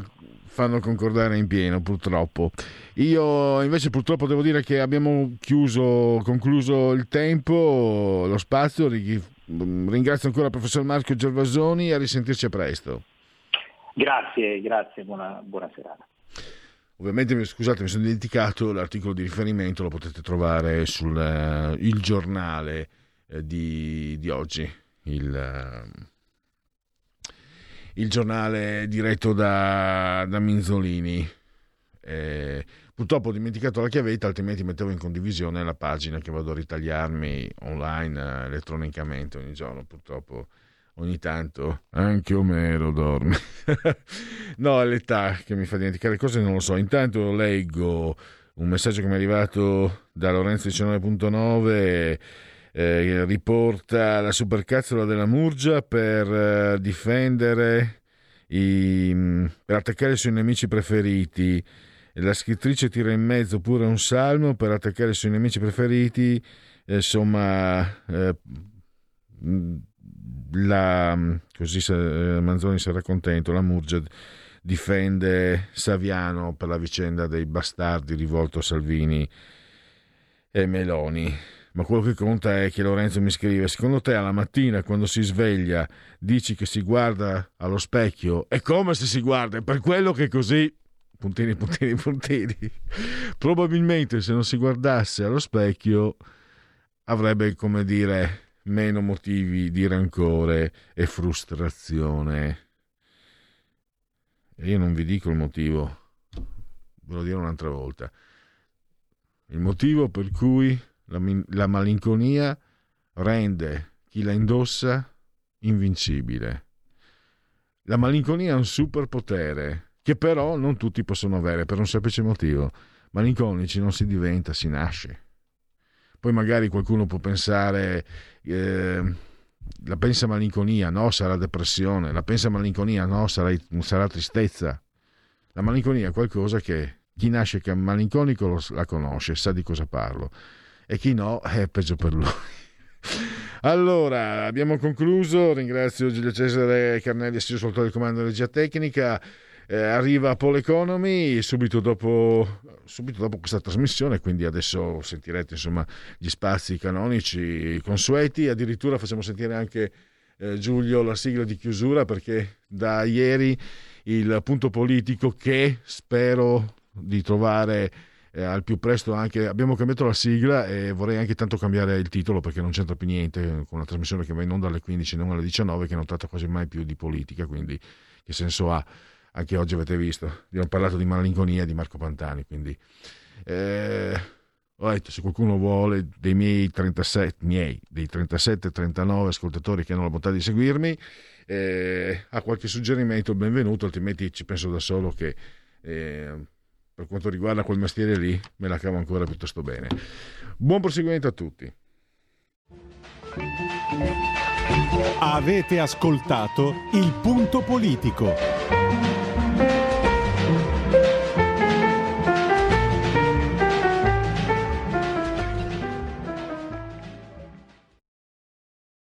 fanno concordare in pieno, purtroppo. Io invece purtroppo devo dire che abbiamo chiuso, concluso il tempo, lo spazio. Ri- Ringrazio ancora il professor Marco Gervasoni e a risentirci presto. Grazie, grazie, buona, buona serata. Ovviamente, scusate, mi sono dimenticato l'articolo di riferimento, lo potete trovare sul il giornale eh, di, di oggi, il, eh, il giornale diretto da, da Minzolini. Eh, purtroppo ho dimenticato la chiavetta, altrimenti mettevo in condivisione la pagina che vado a ritagliarmi online eh, elettronicamente ogni giorno. Purtroppo ogni tanto anche Omero dorme. no, è l'età che mi fa dimenticare cose, non lo so. Intanto leggo un messaggio che mi è arrivato da Lorenzo 19.9 eh, riporta la supercazzola della Murgia per eh, difendere i, per attaccare i suoi nemici preferiti. La scrittrice tira in mezzo pure un salmo per attaccare i suoi nemici preferiti. Eh, insomma eh, la, così se- eh, Manzoni sarà contento. La Murgia difende Saviano per la vicenda dei bastardi rivolto a Salvini e Meloni ma quello che conta è che Lorenzo mi scrive secondo te alla mattina quando si sveglia dici che si guarda allo specchio? È come se si guarda è per quello che così. Puntini puntini puntini. Probabilmente se non si guardasse allo specchio avrebbe come dire meno motivi di rancore e frustrazione. E io non vi dico il motivo ve lo dirò un'altra volta. Il motivo per cui la, la malinconia rende chi la indossa invincibile. La malinconia è un superpotere che però non tutti possono avere per un semplice motivo. Malinconici non si diventa, si nasce. Poi magari qualcuno può pensare, eh, la pensa malinconia, no, sarà depressione, la pensa malinconia, no, sarà, sarà tristezza. La malinconia è qualcosa che chi nasce malinconico la conosce, sa di cosa parlo e chi no è peggio per lui. Allora, abbiamo concluso. Ringrazio Giulio Cesare Carnelli, assiso sul il comando di regia tecnica. Eh, arriva Paul Economy subito dopo, subito dopo questa trasmissione, quindi adesso sentirete insomma gli spazi canonici consueti. Addirittura facciamo sentire anche eh, Giulio la sigla di chiusura perché da ieri il punto politico che spero di trovare eh, al più presto anche abbiamo cambiato la sigla e vorrei anche tanto cambiare il titolo perché non c'entra più niente con una trasmissione che va in onda alle 15 non alle 19 che non tratta quasi mai più di politica quindi che senso ha? Anche oggi avete visto. Abbiamo parlato di malinconia di Marco Pantani quindi eh, ho detto se qualcuno vuole dei miei 37 miei dei 37-39 ascoltatori che hanno la bontà di seguirmi eh, ha qualche suggerimento benvenuto altrimenti ci penso da solo che eh, per quanto riguarda quel mestiere lì me la cavo ancora piuttosto bene buon proseguimento a tutti Avete ascoltato il punto politico.